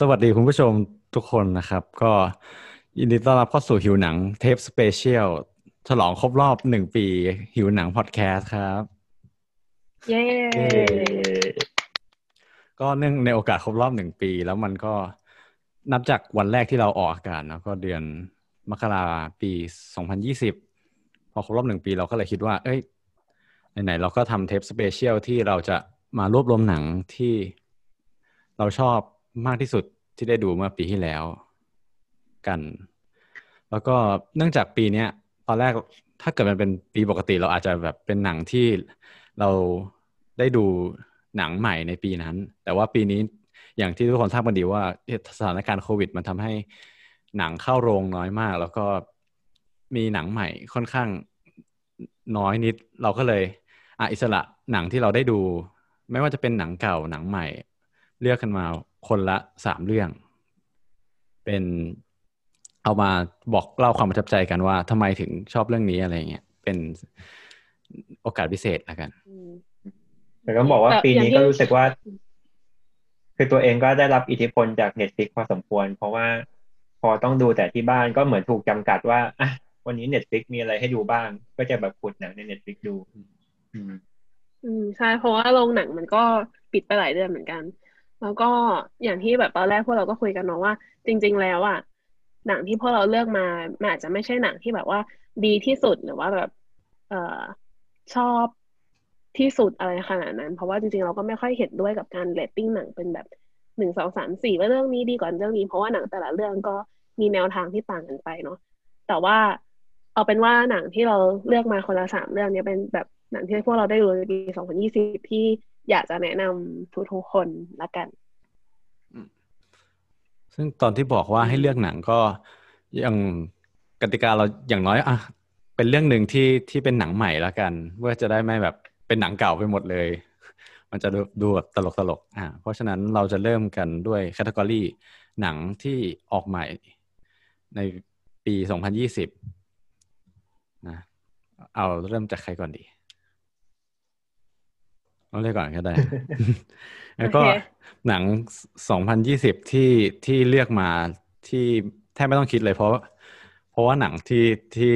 สวัสดีคุณผู้ชมทุกคนนะครับ ก็ยินดีต้อนรับเข้าสู่หิวหนังเทป special ฉลองครบรอบหนึ่งปี หิวหนังพอดแคสต์ครับ เย้ ก็เนื่องในโอกาสครบรอบหนึ่งปี แล้วมันก็นับจากวันแรกที่เราออกอากาศเนาะก็เดือนมกราปีสองพันยี่สิบพอครบรอบหนึ่งปีเราก็เลยคิดว่า เอ้ยไหนๆเราก็ทำเทป special ที่เราจะมารวบรวมหนังที่เราชอบ มากที่สุดที่ได้ดูเมื่อปีที่แล้วกัน แล้วก็เนื่องจากปีเนี้ยตอนแรกถ้าเกิดมันเป็นปีปกติเราอาจจะแบบเป็นหนังที่เราได้ดูหนังใหม่ในปีนั้น แต่ว่าปีนี้อย่างที่ทุกคนทราบกันดีว่าสถานการณ์โควิด มันทำให้หนังเข้าโรงน้อยมาก แล้วก็มีหนังใหม่ค่อนข้างน้อยนิด เราก็เลยอะอิสระหนังที่เราได้ดู ไม่ว่าจะเป็นหนังเก่าหนังใหม่ เลือกกันมาคนละสามเรื่อง เป็นเอามาบอกเล่าความประทับใจกันว่าทำไมถึงชอบเรื่องนี้อะไรเงี้ยเป็นโอกาสพิเศษแล้วกันแต่ก็บอกว่าปีนี้ก็รู้สึกว่า คือตัวเองก็ได้รับอิทธิพลจาก Netflix พอสมควร เพราะว่าพอต้องดูแต่ที่บ้านก็เหมือนถูกจำกัดว่าอะวันนี้ Netflix มีอะไรให้ดูบ้าง ก็จะแบบขุดหนังใน Netflix ดูอืมอืมใช่เพราะว่าโรงหนังมันก็ปิดไปหลายเดือนเหมือนกัน แล้วก็อย่างที่แบบตอนแรกพวกเราก็คุยกันเนาะว่า จริง ๆ แล้วอะหนังที่พวกเราเลือกมามันอาจจะไม่ใช่หนังที่แบบว่าดีที่สุดหรือว่าแบบ เอ่อชอบที่สุดอะไรขนาดนั้น เพราะว่าจริงๆเราก็ไม่ค่อยเห็นด้วยกับการเรตติ้งหนังเป็นแบบหนึ่งสองสามสี่ว่าเรื่องนี้ดีกว่าเรื่องนี้ เพราะว่าหนังแต่ละเรื่องก็มีแนวทางที่ต่างกันไปเนาะแต่ว่าเอาเป็นว่าหนังที่เราเลือกมาคนละสามเรื่องนี้เป็นแบบหนังที่พวกเราได้ดูในปีสองพันยี่สิบที่ อยากจะแนะนำทุกๆคนละกัน ซึ่งตอนที่บอกว่าให้เลือกหนังก็ยังกติกาเราอย่างน้อยอะเป็นเรื่องหนึ่งที่ที่เป็นหนังใหม่ละกันเพื่อจะได้ไม่แบบเป็นหนังเก่าไปหมดเลย มันจะดูแบบตลกตลกอ่าเพราะฉะนั้นเราจะเริ่มกันด้วยแคตตากรีหนังที่ออกใหม่ในปีสองพันยี่สิบนะเอาเริ่มจากใครก่อนดี เอาเลยก่อนก็ได้ แล้วก็หนังสองพันยี่สิบที่ที่เลือกมาที่แทบไม่ต้องคิดเลย เพราะ เพราะว่าหนังที่ที่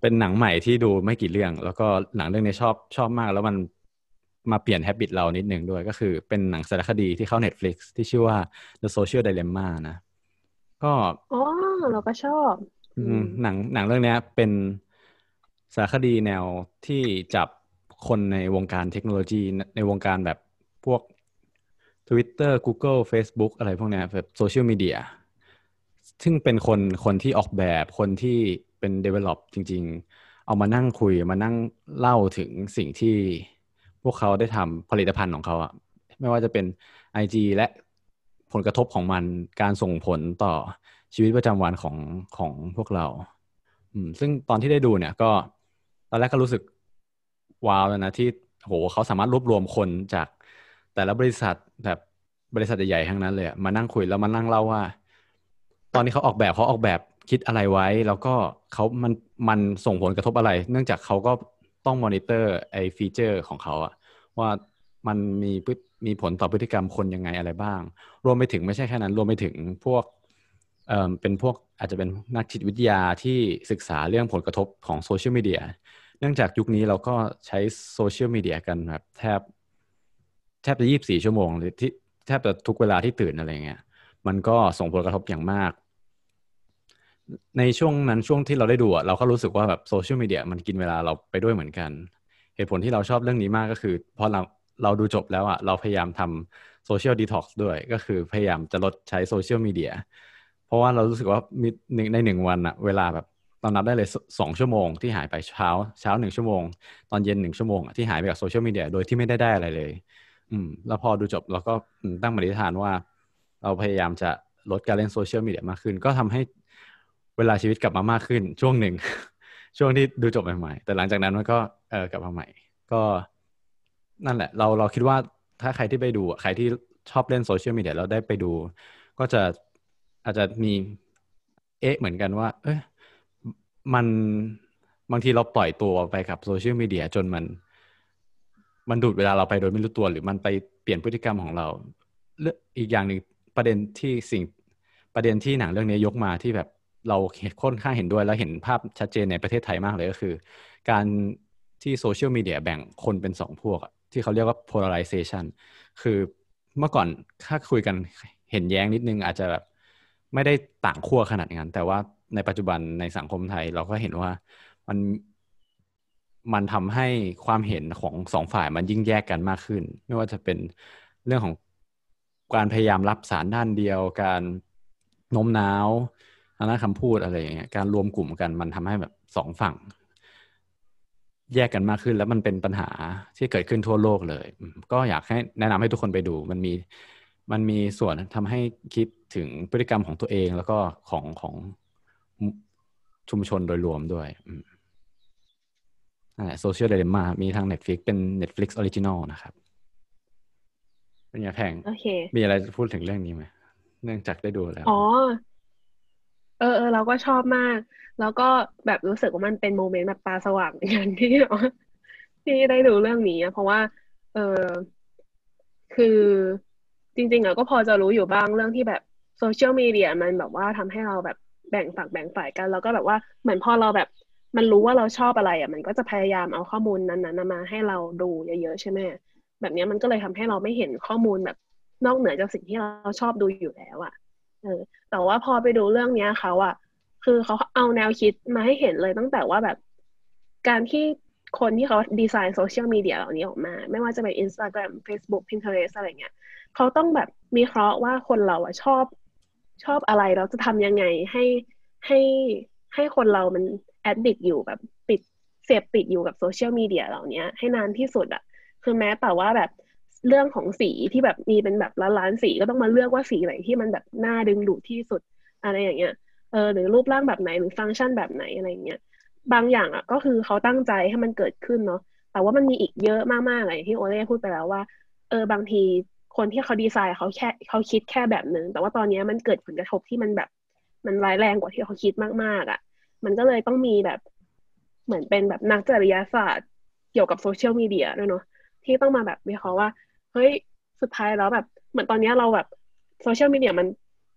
เป็นหนังใหม่ที่ดูไม่กี่เรื่อง แล้วก็หนังเรื่องนี้ชอบชอบมาก แล้วมันมาเปลี่ยนแฮบิตเรานิดนึงด้วย ก็คือเป็นหนังสารคดีที่เข้า Netflix ที่ชื่อว่า The Social Dilemma นะ ก็อ๋อเราก็ชอบหนังหนังเรื่องนี้เป็นสารคดีแนวที่จับ คนในวงการเทคโนโลยีในวงการแบบพวก Twitter Google Facebook อะไรพวกนี้แบบโซเชียลมีเดียซึ่งเป็นคนคนที่ออกแบบคนที่เป็น develop จริง ๆ เอามานั่งคุยมานั่งเล่าถึงสิ่งที่พวกเขาได้ทำผลิตภัณฑ์ของเขาอะไม่ว่าจะเป็น IG และผลกระทบของมันการส่งผลต่อชีวิตประจำวันของของพวกเรา อืมซึ่งตอนที่ได้ดูเนี่ยก็ตอนแรกก็รู้สึก ว้าวเลยนะที่โหเขาสามารถรวบรวมคนจากแต่ละบริษัทแบบบริษัทใหญ่ๆทั้งนั้นเลยมานั่งคุยแล้วมานั่งเล่าว่า ตอนนี้เขาออกแบบเขาออกแบบคิดอะไรไว้ แล้วก็เขามันมันส่งผลกระทบอะไร เนื่องจากเขาก็ต้องมอนิเตอร์ไอ้ feature ของเขาอะว่ามันมีมีผลต่อพฤติกรรมคนยังไงอะไรบ้าง รวมไปถึงไม่ใช่แค่นั้น รวมไปถึงพวกเอ่อเป็นพวกอาจจะเป็นนักจิตวิทยาที่ศึกษาเรื่องผลกระทบของโซเชียลมีเดีย เนื่องจากยุคนี้เราก็ใช้โซเชียลมีเดียกันแบบแทบ แทบจะยี่บสี่ชั่วโมงหรือที่แทบจะทุกเวลาที่ตื่นอะไรเงี้ย มันก็ส่งผลกระทบอย่างมาก ในช่วงนั้นช่วงที่เราได้ดูอะเราก็รู้สึกว่าแบบโซเชียลมีเดียมันกินเวลาเราไปด้วยเหมือนกัน เหตุผลที่เราชอบเรื่องนี้มากก็คือพอเราเราดูจบแล้วอะเราพยายามทำ social detox ด้วยก็คือพยายามจะลดใช้โซเชียลมีเดียเพราะว่าเรารู้สึกว่าในหนึ่งวันอะ เวลาแบบ เรานับได้เลยสองชั่วโมงที่หายไปเช้า เช้าหนึ่งชั่วโมง ตอนเย็นหนึ่งชั่วโมงที่หายไปกับโซเชียลมีเดียโดยที่ไม่ได้ได้อะไรเลย อืม แล้วพอดูจบเราก็ตั้งปณิธานว่า เราพยายามจะลดการเล่นโซเชียลมีเดียมากขึ้น ก็ทำให้เวลาชีวิตกลับมามากขึ้น ช่วงหนึ่ง ช่วงที่ดูจบใหม่ๆแต่หลังจากนั้นมันก็เออกลับมาใหม่ ก็นั่นแหละ เราเราคิดว่าถ้าใครที่ไปดูใครที่ชอบเล่นโซเชียลมีเดียแล้วได้ไปดู ก็จะอาจจะมี เอ๊ะเหมือนกันว่า เอ้ย มันบางทีเราปล่อยตัวไปกับโซเชียลมีเดียจนมัน มันดูดเวลาเราไปโดยไม่รู้ตัวหรือมันไปเปลี่ยนพฤติกรรมของเราเอีกอย่างหนึ่งประเด็นที่สิ่งประเด็นที่หนังเรื่องนี้ยกมาที่แบบเราค่อนข้างเห็นด้วย แล้วเห็นภาพชัดเจนในประเทศไทยมากเลยก็คือ การที่โซเชียลมีเดียแบ่งคนเป็นสองพวกที่เขาเรียกว่า polarization คือเมื่อก่อนถ้าคุยกันเห็นแย้งนิดนึงอาจจะแบบไม่ได้ต่างขั้วขนาดนั้น แต่ว่า ในปัจจุบันในสังคมไทย เราก็เห็นว่ามันมันทำให้ความเห็นของสองฝ่ายมันยิ่งแยกกันมากขึ้น ไม่ว่าจะเป็นเรื่องของการพยายามรับสารด้านเดียว การโน้มน้าวทางด้านคำพูดอะไรอย่างเงี้ยการรวมกลุ่มกันมันทำให้แบบสองฝั่ง แยกกันมากขึ้น แล้วมันเป็นปัญหาที่เกิดขึ้นทั่วโลกเลย ก็อยากให้แนะนำให้ทุกคนไปดู มันมีมันมีส่วนทำให้คิดถึงพฤติกรรมของตัวเองแล้วก็ของของ ชุมชนโดยรวมด้วยนั่นแหละโซเชียลเดลิม่ามีทาง Netflix เป็น Netflix Original นะครับ เป็นไงแพงโอเคมีอะไรจะพูดถึงเรื่องนี้ไหม เนื่องจากได้ดูแล้ว อ๋อ เออเออเราก็ชอบมาก แล้วก็แบบรู้สึกว่ามันเป็นโมเมนต์แบบตาสว่างอย่างที่ที่ได้ดูเรื่องนี้เพราะว่า เออคือจริงๆอะก็พอจะรู้อยู่บ้างเรื่องที่แบบโซเชียลมีเดียมันแบบว่าทำให้เราแบบ แบ่งฝักแบ่งฝ่ายกันแล้วก็แบบว่าเหมือนพอเราแบบ มันรู้ว่าเราชอบอะไรอะ มันก็จะพยายามเอาข้อมูลนั้นๆมาให้เราดูเยอะๆใช่ไหมแบบนี้มันก็เลยทำให้เราไม่เห็นข้อมูลแบบนอกเหนือจากสิ่งที่เราชอบดูอยู่แล้วอะเออแต่ว่าพอไปดูเรื่องเนี้ยเขาอะคือเขาเอาแนวคิดมาให้เห็นเลยตั้งแต่ว่าแบบ การที่คนที่เขาดีไซน์โซเชียลมีเดียเหล่านี้ออกมา ไม่ว่าจะเป็น Instagram Facebook Pinterest อะไรเงี้ยเขาต้องแบบมีเคราะห์ว่าคนเราอะชอบ ชอบอะไรเราจะทำยังไงให้ให้ให้คนเรามันแอดดิกอยู่แบบติดเสพติดอยู่กับโซเชียลมีเดียเหล่านี้ให้นานที่สุดอะคือแม้แต่ว่าแบบเรื่องของสีที่แบบมีเป็นแบบล้านล้านสีก็ต้องมาเลือกว่าสีไหนที่มันแบบน่าดึงดูดที่สุดอะไรอย่างเงี้ยเออหรือรูปร่างแบบไหนหรือฟังก์ชันแบบไหนอะไรเงี้ยบางอย่างอะก็คือเขาตั้งใจให้มันเกิดขึ้นเนาะแต่ว่ามันมีอีกเยอะมากๆเลยที่โอเล่พูดไปแล้วว่าเออบางที คนที่เขาดีไซน์เขาแค่เขาคิดแค่แบบหนึ่งแต่ว่าตอนนี้มันเกิดผลกระทบที่มันแบบมันร้ายแรงกว่าที่เขาคิดมากๆอะ่ะ มันก็เลยต้องมีแบบเหมือนเป็นแบบนักจริยศาสตร์เกี่ยวกับโซเชียลมีเดียด้วยเนาะที่ต้องมาแบบวิเคราะห์ว่า เฮ้ยสุดท้ายแล้วแบบ เหมือนตอนนี้เราแบบโซเชียลมีเดียมัน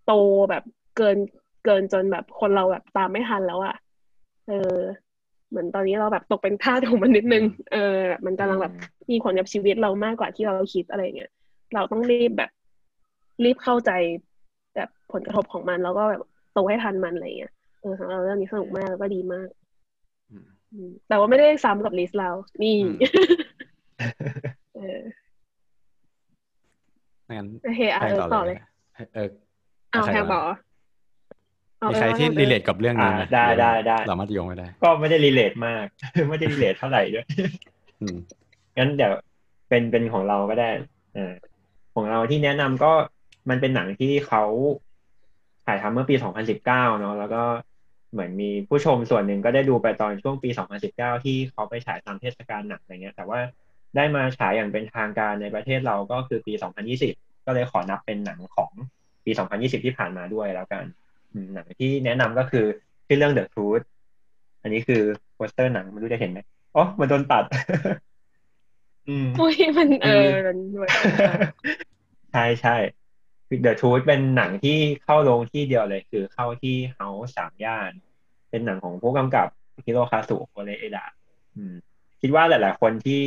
โตแบบเกินเกินจนแบบคนเราแบบตามไม่ทันแล้วอะเออ เหมือนตอนนี้เราแบบตกเป็นท่าของมันนิดนึง เออ มันกำลังแบบมีผลกับชีวิตเรามากกว่าที่เราคิดอะไรเงี้ย เราต้องรีบแบบ รีบเข้าใจแบบผลกระทบของมัน แล้วก็แบบโตให้ทันมันอะไรเงี้ยเออสำหรับเรื่องนี้สนุกมากแล้วก็ดีมากแต่ว่าไม่ได้ซ้ำกับลิสเรา นี่เอองั้นโอเคอะต่อเลย เออเอาแพงบอกมีใครที่ relate กับเรื่องนี้ไหมได้ได้ได้สามารถโยงไม่ได้ ก็ไม่ได้ relate มาก ไม่ได้ relate เท่าไหร่ด้วยงั้นเดี๋ยวเป็นเป็นของเราก็ได้ ของเราที่แนะนำก็มันเป็นหนังที่เขาถ่ายทำเมื่อปี 2019 เนาะแล้วก็เหมือนมีผู้ชมส่วนหนึ่งก็ได้ดูไปตอนช่วงปี 2019 ที่เขาไปฉายตามเทศกาลหนังอะไรเงี้ย แต่ว่าได้มาฉายอย่างเป็นทางการในประเทศเราก็คือปี 2020 ก็เลยขอนับเป็นหนังของปี 2020 ที่ผ่านมาด้วยแล้วกัน หนังที่แนะนำก็คือชื่อเรื่อง The Truth อันนี้คือโปสเตอร์หนังไม่รู้จะเห็นไหมอ๋อมันโดนตัด อืมอุ้ยมันเออมัน ใช่ใช่คือเดอะทูธเป็นหนังที่เข้าโรงที่เดียวเลย คือเข้าที่เฮาส์สามย่าน เป็นหนังของผู้กำกับฮิโรคาสุโคเรเอดะคิดว่าหลาย ๆ คนที่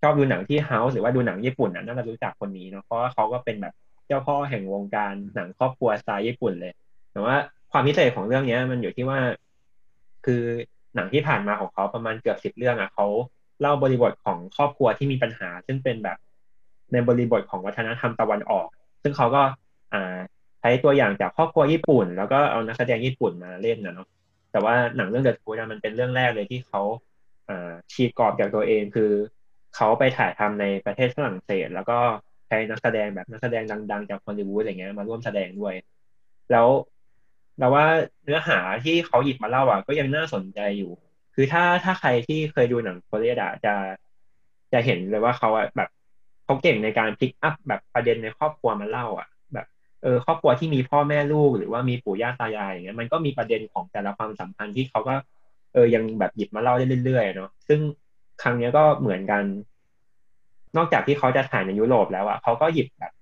ชอบดูหนังที่เฮาส์หรือว่าดูหนังญี่ปุ่นน่าจะรู้จักคนนี้เนาะเพราะว่าเขาก็เป็นแบบเจ้าพ่อแห่งวงการหนังครอบครัวสไตล์ญี่ปุ่นเลย แต่ว่าความพิเศษของเรื่องนี้มันอยู่ที่ว่า คือหนังที่ผ่านมาของเขาประมาณเกือบสิบเรื่องอะเขาเล่าบริบทของครอบครัวที่มีปัญหา ซึ่งเป็นแบบ ในบริบทของวัฒนธรรมตะวันออก ซึ่งเขาก็ใช้ตัวอย่างจากครอบครัวญี่ปุ่น แล้วก็เอานักแสดงญี่ปุ่นมาเล่นนะเนาะแต่ว่าหนังเรื่องเดอะทูมันเป็นเรื่องแรกเลยที่เขาฉีกกรอบจากตัวเองคือเขาไปถ่ายทำในประเทศฝรั่งเศส แล้วก็ใช้นักแสดงแบบนักแสดงดัง ๆ จากฮอลลีวูดอะไรเงี้ยมาร่วมแสดงด้วย แล้วเราว่าเนื้อหาที่เขาหยิบมาเล่าอะก็ยังน่าสนใจอยู่ คือถ้าถ้าใครที่เคยดูหนังโคเรียดะจะจะเห็นเลยว่าเขาอะแบบ เขาเก่งในการพลิกอัพแบบประเด็นในครอบครัวมาเล่าอะ แบบเออครอบครัวที่มีพ่อแม่ลูกหรือว่ามีปู่ย่าตายายอย่างเงี้ยมันก็มีประเด็นของแต่ละความสัมพันธ์ที่เขาก็เออยังแบบหยิบมาเล่าได้เรื่อยๆเนาะซึ่งครั้งนี้ก็เหมือนกัน นอกจากที่เขาจะถ่ายในยุโรปแล้วอะเขาก็หยิบแบบ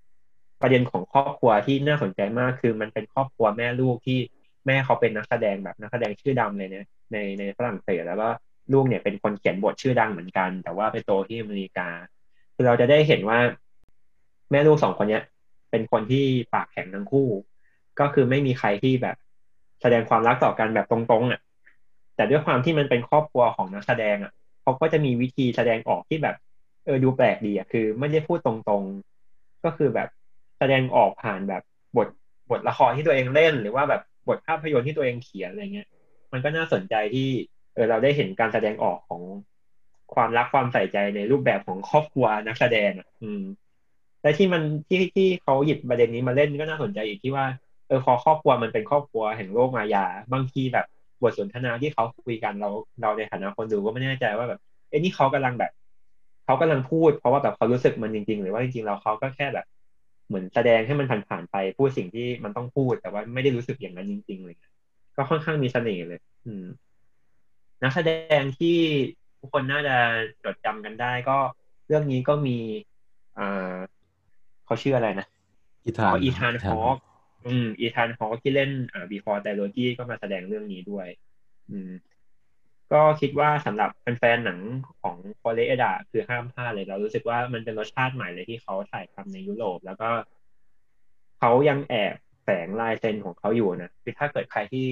ประเด็นของครอบครัวที่น่าสนใจมากคือมันเป็นครอบครัวแม่ลูกที่แม่เขาเป็นนักแสดงแบบนักแสดงชื่อดังเลยเนี่ยในในฝรั่งเศสแล้วก็ลูกเนี่ยเป็นคนเขียนบทชื่อดังเหมือนกัน แต่ว่าไปโตที่อเมริกา คือเราจะได้เห็นว่าแม่ลูกสองคนเนี้ย เป็นคนที่ปากแข็งทั้งคู่ ก็คือไม่มีใครที่แบบแสดงความรักต่อกันแบบตรงๆอะ แต่ด้วยความที่มันเป็นครอบครัวของนักแสดงอะเขาก็จะมีวิธีแสดงออกที่แบบ เออดูแปลกดีอะคือ ไม่ได้พูดตรงๆ ก็คือแบบแสดงออกผ่านแบบบทบทละครที่ตัวเองเล่น หรือว่าแบบบทภาพยนตร์ที่ตัวเองเขียนอะไรเงี้ย มันก็น่าสนใจที่เออเราได้เห็นการแสดงออกของ ความรักความใส่ใจในรูปแบบของครอบครัวนักแสดงอืมและที่มันที่ที่เขาหยิบประเด็นนี้มาเล่นก็น่าสนใจอีกที่ว่าเออพอครอบครัวมันเป็นครอบครัวแห่งโลกมายา บางทีแบบบทสนทนาที่เขาคุยกันเราเราในฐานะคนดูก็ไม่แน่ใจว่าแบบเอ้นี่เขากำลังแบบเขากำลังพูด เพราะว่าแบบเขารู้สึกมันจริง ๆ หรือว่าจริงๆเราเขาก็แค่แบบ เหมือนแสดงให้มันผ่านๆไปพูดสิ่งที่มันต้องพูด แต่ว่าไม่ได้รู้สึกอย่างนั้นจริงๆเลยก็ค่อนข้างมีเสน่ห์เลย อืมนักแสดงที่ ทุกคนน่าจะจดจำกันได้ก็เรื่องนี้ก็มีอ่าเขาชื่ออะไรนะอีธานอีธานฮอกอืมอีธานฮอกที่เล่นอ่า before trilogy ก็มาแสดงเรื่องนี้ด้วย อืม ก็คิดว่าสำหรับแฟนๆหนังของคอเลเอดาคือห้ามพลาดเลย เรารู้สึกว่ามันเป็นรสชาติใหม่เลยที่เขาถ่ายทำในยุโรป แล้วก็เขายังแอบแฝงลายเซ็นของเขาอยู่นะคือถ้าเกิดใครที่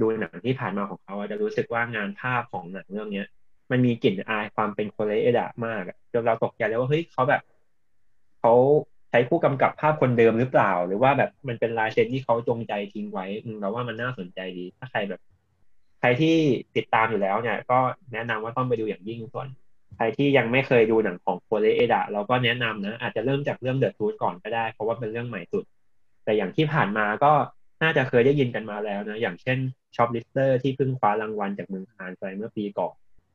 ดูหนังที่ผ่านมาของเขาจะรู้สึกว่างานภาพของหนังเรื่องเนี้ย มันมีกลิ่นอายความเป็นโคเรเอดะมากจนเราตกใจเลยว่าเฮ้ยเขาแบบเขาใช้ผู้กำกับภาพคนเดิมหรือเปล่า หรือว่าแบบมันเป็นลายเซ็นที่เขาจงใจทิ้งไว้เราว่ามันน่าสนใจดี ถ้าใครแบบ ใครที่ติดตามอยู่แล้วเนี่ย ก็แนะนำว่าต้องไปดูอย่างยิ่งส่วน ใครที่ยังไม่เคยดูหนังของโคเรเอดะเราก็แนะนำนะ อาจจะเริ่มจากเรื่องเดอะทูธก่อนก็ได้ เพราะว่าเป็นเรื่องใหม่สุด แต่อย่างที่ผ่านมาก็น่าจะเคยได้ยินกันมาแล้วนะ อย่างเช่น Shoplifters ที่เพิ่งคว้ารางวัลจากเมืองคานไปเมื่อปีก่อน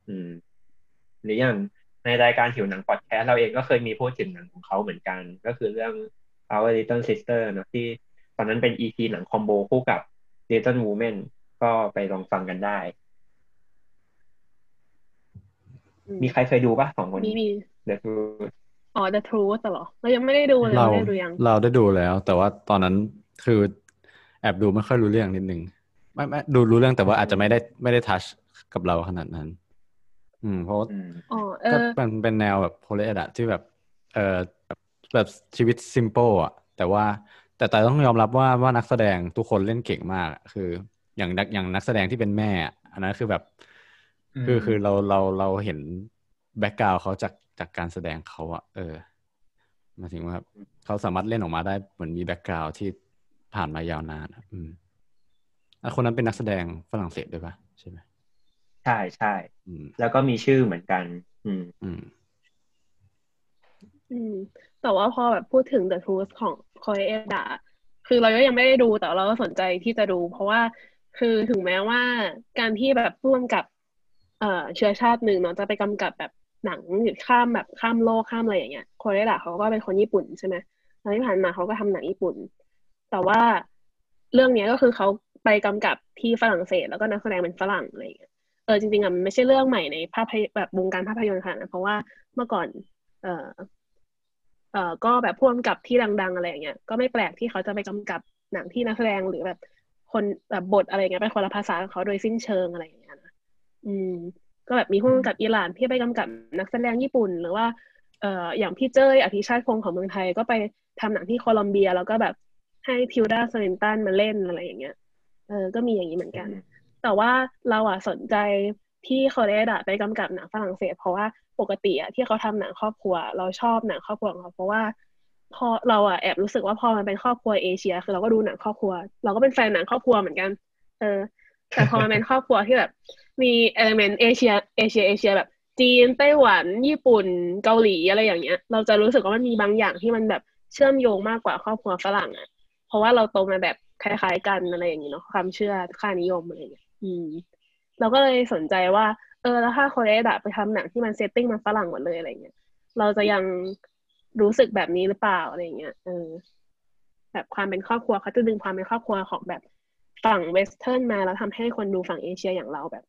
อืม หรืออย่างในรายการหิวหนังพอดแคสต์เราเองก็เคยมีพูดถึงหนังของเขาเหมือนกัน ก็คือเรื่อง Our Little Sister นะที่ตอนนั้นเป็น EP หนัง combo คู่กับ Little Women ก็ไปลองฟังกันได้ มีใครเคยดูปะสองคนมีมี The Truth อ๋อ The Truth เหรอ เรายังไม่ได้ดูเลยเราได้ดูยัง เราได้ดูแล้ว แต่ว่าตอนนั้นคือแอบดูไม่ค่อยรู้เรื่องนิดนึง ไม่ไม่ดูรู้เรื่องแต่ว่าอาจจะไม่ได้ไม่ได้ทัชกับเราขนาดนั้น อืมเพราะก็เป็นเป็นแนวแบบโพลเอดะที่แบบ เออแบบชีวิตซิมเปิลอะแต่ว่าแต่แต่ต้องยอมรับว่าว่านักแสดงทุกคนเล่นเก่งมากคือ อย่างนักอย่างนักแสดงที่เป็นแม่อันนั้นคือแบบคือคือเราเราเราเห็น background เขาจากจากการแสดงเขาอะเออมาถึงว่าเขาสามารถเล่นออกมาได้เหมือนมี background ที่ผ่านมายาวนานอืมคนนั้นเป็นนักแสดงฝรั่งเศสด้วยปะใช่ไหม ใช่ใช่ แล้วก็มีชื่อเหมือนกัน อืม อืม อืม แต่ว่าพอแบบพูดถึง The Truth ของโคเรเอดะคือเราก็ยังไม่ได้ดูแต่เราก็สนใจที่จะดู เพราะว่าคือถึงแม้ว่าการที่แบบร่วมกับ เอ่อเชื้อชาติหนึ่งเนาะจะไปกำกับแบบหนังหรือข้ามแบบข้ามโลกข้ามอะไรอย่างเงี้ยคอยเอดาเขาก็เป็นคนญี่ปุ่นใช่ไหมแล้วที่ผ่านมาเขาก็ทำหนังญี่ปุ่น แต่ว่าเรื่องนี้ก็คือเขาไปกำกับที่ฝรั่งเศส แล้วก็นักแสดงเป็นฝรั่งอะไรอย่างเงี้ยเออจริงๆอะมันไม่ใช่เรื่องใหม่ในภาพแบบวงการภาพยนตร์ค่ะนะเพราะว่าเมื่อก่อน เออเออก็แบบพ่วงกับที่ดัง ๆ อะไรอย่างเงี้ยก็ไม่แปลกที่เขาจะไปกำกับหนังที่นักแสดงหรือแบบคนแบบบทอะไรเงี้ยเป็นคนละภาษาเขาโดยสิ้นเชิงอะไรอย่างเงี้ยนะอืม ก็แบบมีพ่วงกับอิหร่านที่ไปกำกับนักแสดงญี่ปุ่น หรือว่าเอ่ออย่างพี่เจ้ยอภิชาติพงศ์ของเมืองไทย ก็ไปทำหนังที่โคลอมเบีย แล้วก็แบบให้ทิวดาสลินตันมาเล่นอะไรอย่างเงี้ยเออก็มีอย่างนี้เหมือนกัน แต่ว่าเราอะสนใจที่เขาได้ดะไปกำกับหนังฝรั่งเศส เพราะว่าปกติอะที่เขาทำหนังครอบครัว เราชอบหนังครอบครัวของเขาเพราะว่าพอเราอะแอบรู้สึกว่าพอมันเป็นครอบครัวเอเชีย คือเราก็ดูหนังครอบครัว เราก็เป็นแฟนหนังครอบครัวเหมือนกัน เออ แต่พอมันเป็นครอบครัวที่แบบมี element เอเชียเอเชียเอเชียแบบ จีนไต้หวันญี่ปุ่นเกาหลีอะไรอย่างเงี้ย เราจะรู้สึกว่ามันมีบางอย่างที่มันแบบเชื่อมโยงมากกว่าครอบครัวฝรั่งอะ เพราะว่าเราโตมาแบบคล้ายๆกันอะไรอย่างนี้เนาะความเชื่อค่านิยมอะไรอย่างเงี้ย อืมเราก็เลยสนใจว่า เออแล้วถ้าโคเรเอดะไปทำหนังที่มัน setting มันฝรั่งหมดเลยอะไรเงี้ยเราจะยังรู้สึกแบบนี้หรือเปล่าอะไรเงี้ยเออแบบความเป็นครอบครัวเขาจะดึงความเป็นครอบครัวของแบบฝั่งเวสเทิร์นมาแล้วทำให้คนดูฝั่งเอเชียอย่างเราแบบ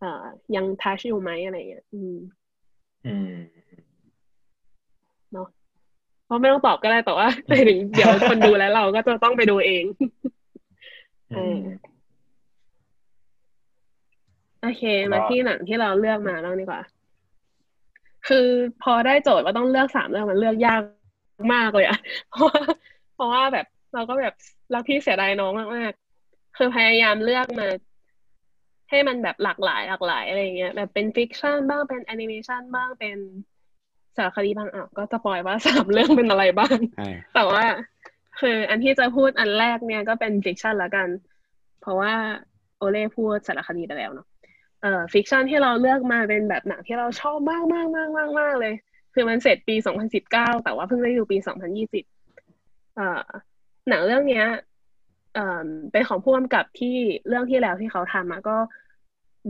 เอ่อยังทัชอยู่ไหมอะไรเงี้ยอืม อืมเนาะราะไม่ต้องตอบก็ได้แต่ว่าถึงเดี๋ยวคนดูแล้วเราก็จะต้องไปดูเอง โอเค มาที่หนังที่เราเลือกมาแล้วดีกว่า คือพอได้โจทย์ว่าต้องเลือกสามเรื่องมันเลือกยากมากเลยอะเพราะว่าเพราะว่าแบบเราก็แบบรักพี่เสียดายน้องมากๆคือพยายามเลือกมา ให้มันแบบหลากหลายหลากหลายอะไรเงี้ยแบบเป็น fiction บ้างเป็นแอนิเมชันบ้างเป็นสารคดีบ้างอะก็จะปล่อยว่าสามเรื่องเป็นอะไรบ้าง แต่ว่า คืออันที่จะพูดอันแรกเนี่ยก็เป็น fiction ละกัน เพราะว่าโอเล่พูดสารคดีไปแล้วเนาะ เอ่อฟิกชันที่เราเลือกมาเป็นแบบหนังที่เราชอบมากมากมากมากมากเลย คือมันเสร็จปีสองพันสิบเก้าแต่ว่าเพิ่งได้ดูปีสองพันยี่สิบเอ่อหนังเรื่องเนี้ยเอ่อเป็นของผู้กำกับที่เรื่องที่แล้วที่เขาทำมาก็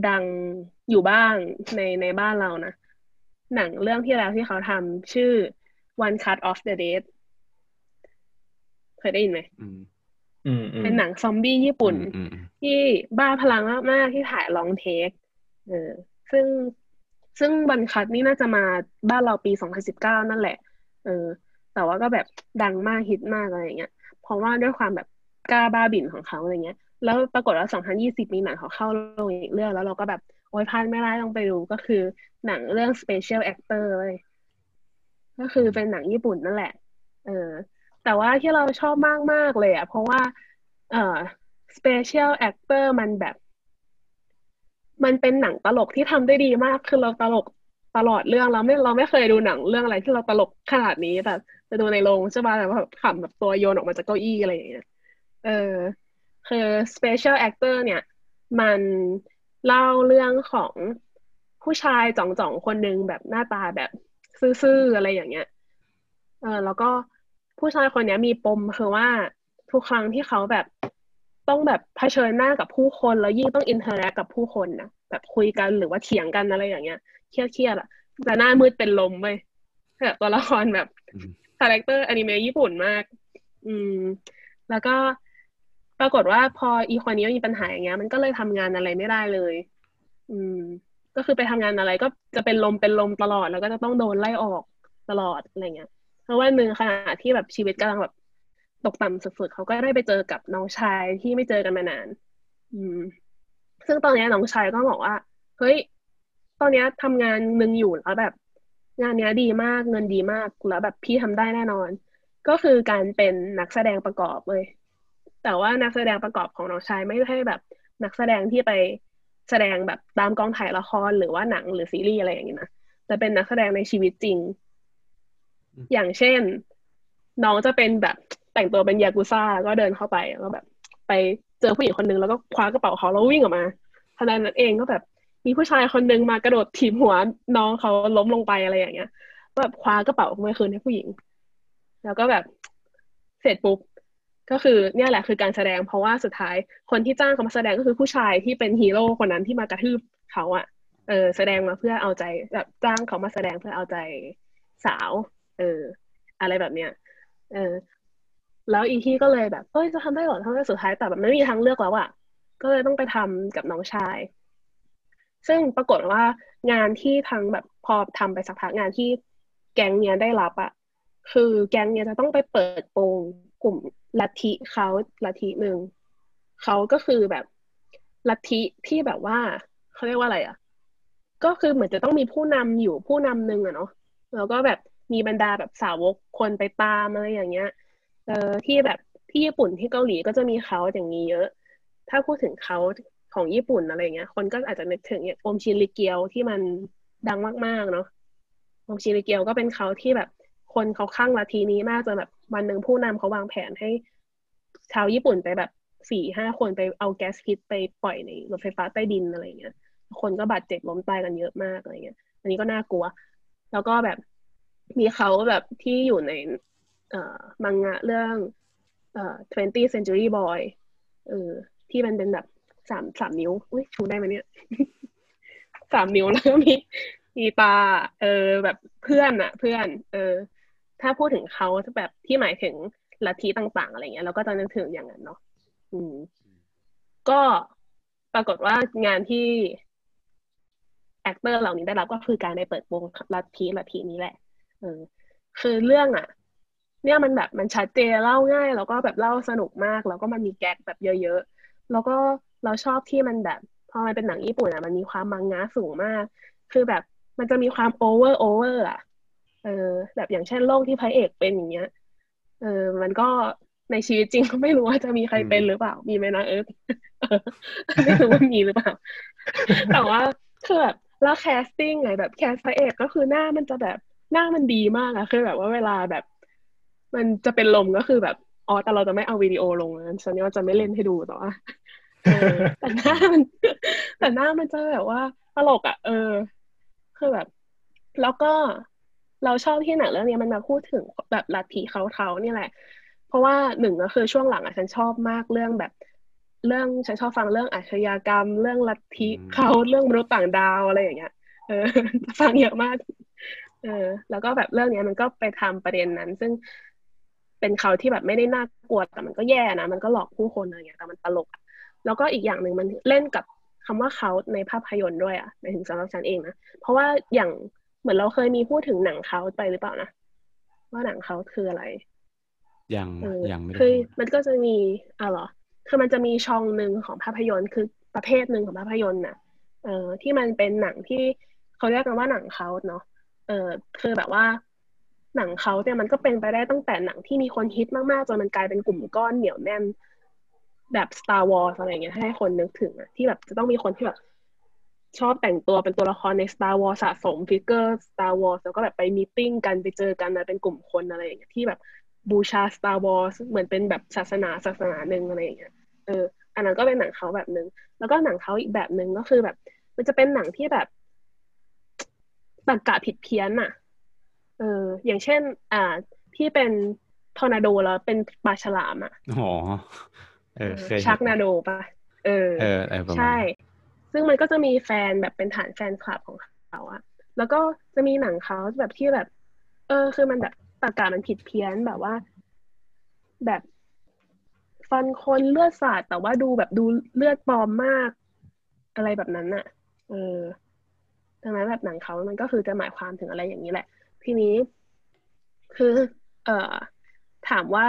ดังอยู่บ้างในในบ้านเรานะหนังเรื่องที่แล้วที่เขาทำชื่อ One Cut of the Dead เคยได้ยินไหม เป็นหนังซอมบี้ญี่ปุ่น ที่บ้าพลังมากๆที่ถ่ายลองเทคเออซึ่งซึ่งบันคัดนี่น่าจะมาบ้านเราปีสองพันสิบเก้านั่นแหละ เออ แต่ว่าก็แบบดังมากฮิตมากอะไรอย่างเงี้ย เพราะว่าด้วยความแบบกล้าบ้าบิ่นของเขาอะไรเงี้ย แล้วปรากฏว่าสองพันยี่สิบมีหนังเขาเข้าลงอีกเรื่องแล้วเราก็แบบโอ้ยพลาดไม่ได้ต้องไปดูก็คือหนังเรื่อง Special Actor เลยก็คือเป็นหนังญี่ปุ่นนั่นแหละ เออ แต่ว่าที่เราชอบมากมากเลยอะเพราะว่าเอ่อ Special Actor มันแบบ มันเป็นหนังตลกที่ทำได้ดีมาก คือเราตลกตลอดเรื่องเราไม่เราไม่เคยดูหนังเรื่องอะไรที่เราตลกขนาดนี้แต่จะดูในโรงใช่ป่ะแต่ว่าขำแบบตัวโยนออกมาจากเก้าอี้อะไรอย่างเงี้ยเออคือ Special Actor เนี่ย มันเล่าเรื่องของผู้ชายจ๋องๆ คนหนึ่งแบบหน้าตาแบบซื่อๆ อะไรอย่างเงี้ย เออแล้วก็ ผู้ชายคนนี้มีปมคือว่าทุกครั้งที่เขาแบบต้องแบบเผชิญหน้ากับผู้คนแล้วยิ่งต้อง interact กับผู้คนนะแบบคุยกันหรือว่าเถียงกันอะไรอย่างเงี้ยเครียดๆอะจะหน้ามืดเป็นลมไปแบบตัวละครแบบ character อนิเมะญี่ปุ่นมาก อืม แล้วก็ปรากฏว่าพออีคนนี้มีปัญหาอย่างเงี้ย มันก็เลยทำงานอะไรไม่ได้เลย อืม ก็คือไปทำงานอะไรก็จะเป็นลมเป็นลมตลอด แล้วก็จะต้องโดนไล่ออกตลอดอะไรเงี้ย เพราะว่าหนึ่งขณะที่แบบชีวิตกำลังแบบตกต่ำสุดๆเขาก็ได้ไปเจอกับน้องชายที่ไม่เจอกันมานาน อืม ซึ่งตอนนี้น้องชายก็บอกว่า เฮ้ย ตอนนี้ทำงานหนึ่งอยู่แล้วแบบ งานเนี้ยดีมากเงินดีมากแล้วแบบพี่ทำได้แน่นอน ก็คือการเป็นนักแสดงประกอบเลย แต่ว่านักแสดงประกอบของน้องชายไม่ใช่แบบนักแสดงที่ไปแสดงแบบตามกองถ่ายละครหรือว่าหนังหรือซีรีส์อะไรอย่างนี้นะแต่เป็นนักแสดงในชีวิตจริง อย่างเช่น น้องจะเป็นแบบแต่งตัวเป็นยากุซ่าก็เดินเข้าไปแล้วแบบ ไปเจอผู้หญิงคนนึงแล้วก็คว้ากระเป๋าเขาแล้ววิ่งออกมาทนายนั้นเองก็แบบมีผู้ชายคนนึงมากระโดดถีบหัวน้องเขาล้มลงไปอะไรอย่างเงี้ยแบบคว้ากระเป๋ามาคืนให้ผู้หญิง แล้วก็แบบเสร็จปุ๊บก็คือเนี่ยแหละคือการแสดงเพราะว่าสุดท้ายคนที่จ้างเขามาแสดงก็คือผู้ชายที่เป็นฮีโร่คนนั้นที่มากระทืบเขาอะเออแสดงมาเพื่อเอาใจแบบจ้างเขามาแสดงเพื่อเอาใจสาว เออ อะไรแบบเนี้ยเออ แล้วอีที่ก็เลยแบบเฮ้ยจะทำได้หรอทำได้สุดท้ายแต่แบบไม่มีทางเลือกแล้วอะก็เลยต้องไปทำกับน้องชาย ซึ่งปรากฏว่างานที่ทางแบบพอทำไปสักพักงานที่แก๊งเนี้ยได้รับอะคือแก๊งเนี้ยจะต้องไปเปิดโปงกลุ่มลัทธิเขาลัทธิหนึ่งเขาก็คือแบบลัทธิที่แบบว่าเขาเรียกว่าอะไรอะ ก็คือเหมือนจะต้องมีผู้นำอยู่ผู้นำหนึ่งอะเนาะแล้วก็แบบ มีบรรดาแบบสาวกคนไปตามอะไรอย่างเงี้ยเออที่แบบที่ญี่ปุ่นที่เกาหลีก็จะมีเขาอย่างนี้เยอะ ถ้าพูดถึงเขาของญี่ปุ่นอะไรเงี้ย คนก็อาจจะนึกถึงเนี่ยโอมชินริเกียวที่มันดังมากๆเนาะโอมชินริเกียวก็เป็นเขาที่แบบคนเขาข้างลัทธินี้มากจนแบบวันหนึ่งผู้นำเขาวางแผนให้ชาวญี่ปุ่นไปแบบสี่ห้าคนไปเอาแก๊สพิษไปปล่อยในรถไฟฟ้าใต้ดินอะไรเงี้ยคนก็บาดเจ็บล้มตายกันเยอะมากอะไรเงี้ย อันนี้ก็น่ากลัว แล้วก็แบบ มีเขาแบบที่อยู่ในเอ่อมังงะเรื่องเอ่อ20 century boy เออที่มันเป็นแบบสามสามนิ้วอุ้ยชูได้ไหมเนี่ยสามนิ้วแล้วก็มีมีตา เออแบบเพื่อนอะเพื่อน เออ ถ้าพูดถึงเขาแบบที่หมายถึงลัทธิต่างๆอะไรเงี้ยเราก็จะนึกถึงอย่างนั้นเนาะอืม ก็ปรากฏว่างานที่ actor เหล่านี้ได้รับก็คือการได้เปิดโปงลัทธิลัทธินี้แหละ เออ คือเรื่องอะ เนี่ยมันแบบมันชัดเจนเล่าง่าย แล้วก็แบบเล่าสนุกมาก แล้วก็มันมีแก๊กแบบเยอะๆ แล้วก็เราชอบที่มันแบบพอมันเป็นหนังญี่ปุ่นอะ มันมีความมังงะสูงมาก คือแบบมันจะมีความโอเวอร์โอเวอร์อะ เออ แบบอย่างเช่นโรคที่พระเอกเป็นอย่างเงี้ย เออ มันก็ในชีวิตจริงก็ไม่รู้ว่าจะมีใครเป็นหรือเปล่า มีไหมนะเออไม่รู้ว่ามีหรือเปล่า แต่ว่าคือแบบแล้ว casting ไงแบบ cast พระเอกก็คือหน้ามันจะแบบ หน้ามันดีมากอะคือแบบว่าเวลาแบบ มันจะเป็นลมก็คือแบบอ๋อแต่เราจะไม่เอาวิดีโอลงนะฉันว่าจะไม่เล่นให้ดูแต่ว่าแต่หน้ามันแต่หน้ามันจะแบบว่าตลกอะเออ คือแบบ แล้วก็เราชอบที่หนังเรื่องนี้มันมาพูดถึงแบบลัทธิเขาเทานี่แหละ เพราะว่าหนึ่งก็คือช่วงหลังอะฉันชอบมากเรื่องแบบ เรื่องฉันชอบฟังเรื่องอาชญากรรม เรื่องลัทธิเขาเรื่องมนุษย์ต่างดาวอะไรอย่างเงี้ย เออฟังเยอะมาก เออ แล้วก็แบบเรื่องนี้มันก็ไปทำประเด็นนั้น ซึ่งเป็นเขาที่แบบไม่ได้น่ากลัวแต่มันก็แย่นะมันก็หลอกผู้คนอะไรอย่างเงี้ยแต่มันตลกแล้วก็อีกอย่างหนึ่งมันเล่นกับคำว่าเขาในภาพยนตร์ด้วยอะหมายถึงสำหรับฉันเองนะเพราะว่าอย่างเหมือนเราเคยมีพูดถึงหนังเขาไปหรือเปล่านะว่าหนังเขาคืออะไรยังยังไม่คือมันก็จะมีอะหรอคือมันจะมีช่องหนึ่งของภาพยนตร์คือประเภทหนึ่งของภาพยนตร์น่ะ เอ่อที่มันเป็นหนังที่เขาเรียกกันว่าหนังเขาเนาะ เออคือแบบว่า หนังเขาเนี่ยมันก็เป็นไปได้ตั้งแต่หนังที่มีคนฮิตมากๆจนมันกลายเป็นกลุ่มก้อนเหนียวแน่น แบบ Star Wars อะไรเงี้ยให้คนนึกถึงอะที่แบบจะต้องมีคนที่แบบชอบแต่งตัวเป็นตัวละครใน Star Wars สะสม figure Star Wars แล้วก็แบบไป meeting กันไปเจอกันนะเป็นกลุ่มคนอะไรอย่างเงี้ยที่แบบบูชา Star Wars เหมือนเป็นแบบศาสนาศาสนาหนึ่งอะไรอย่างเงี้ยเอออันนั้นก็เป็นหนังเขาแบบหนึ่งแล้วก็หนังเขาอีกแบบหนึ่งก็คือแบบ มันจะเป็นหนังที่แบบ ตรรกะผิดเพี้ยนอะเออ อย่างเช่น อ่า ที่เป็นทอร์นาโดแล้วเป็นปลาฉลามอะอ๋อเออเคยชักนาโดปะเออ เออใช่ ซึ่งมันก็จะมีแฟนแบบเป็นฐานแฟนคลับของเขาอะแล้วก็จะมีหนังเขาแบบที่แบบ เออ คือมันแบบตากามันผิดเพี้ยนแบบว่า แบบฟันคนเลือดสาดแต่ว่าดูแบบดูเลือดปลอมมาก อะไรแบบนั้นอะเออ ดังนั้นแบบหนังเขามันก็คือจะหมายความถึงอะไรอย่างนี้แหละ ทีนี้ คือ เอ่อ ถามว่า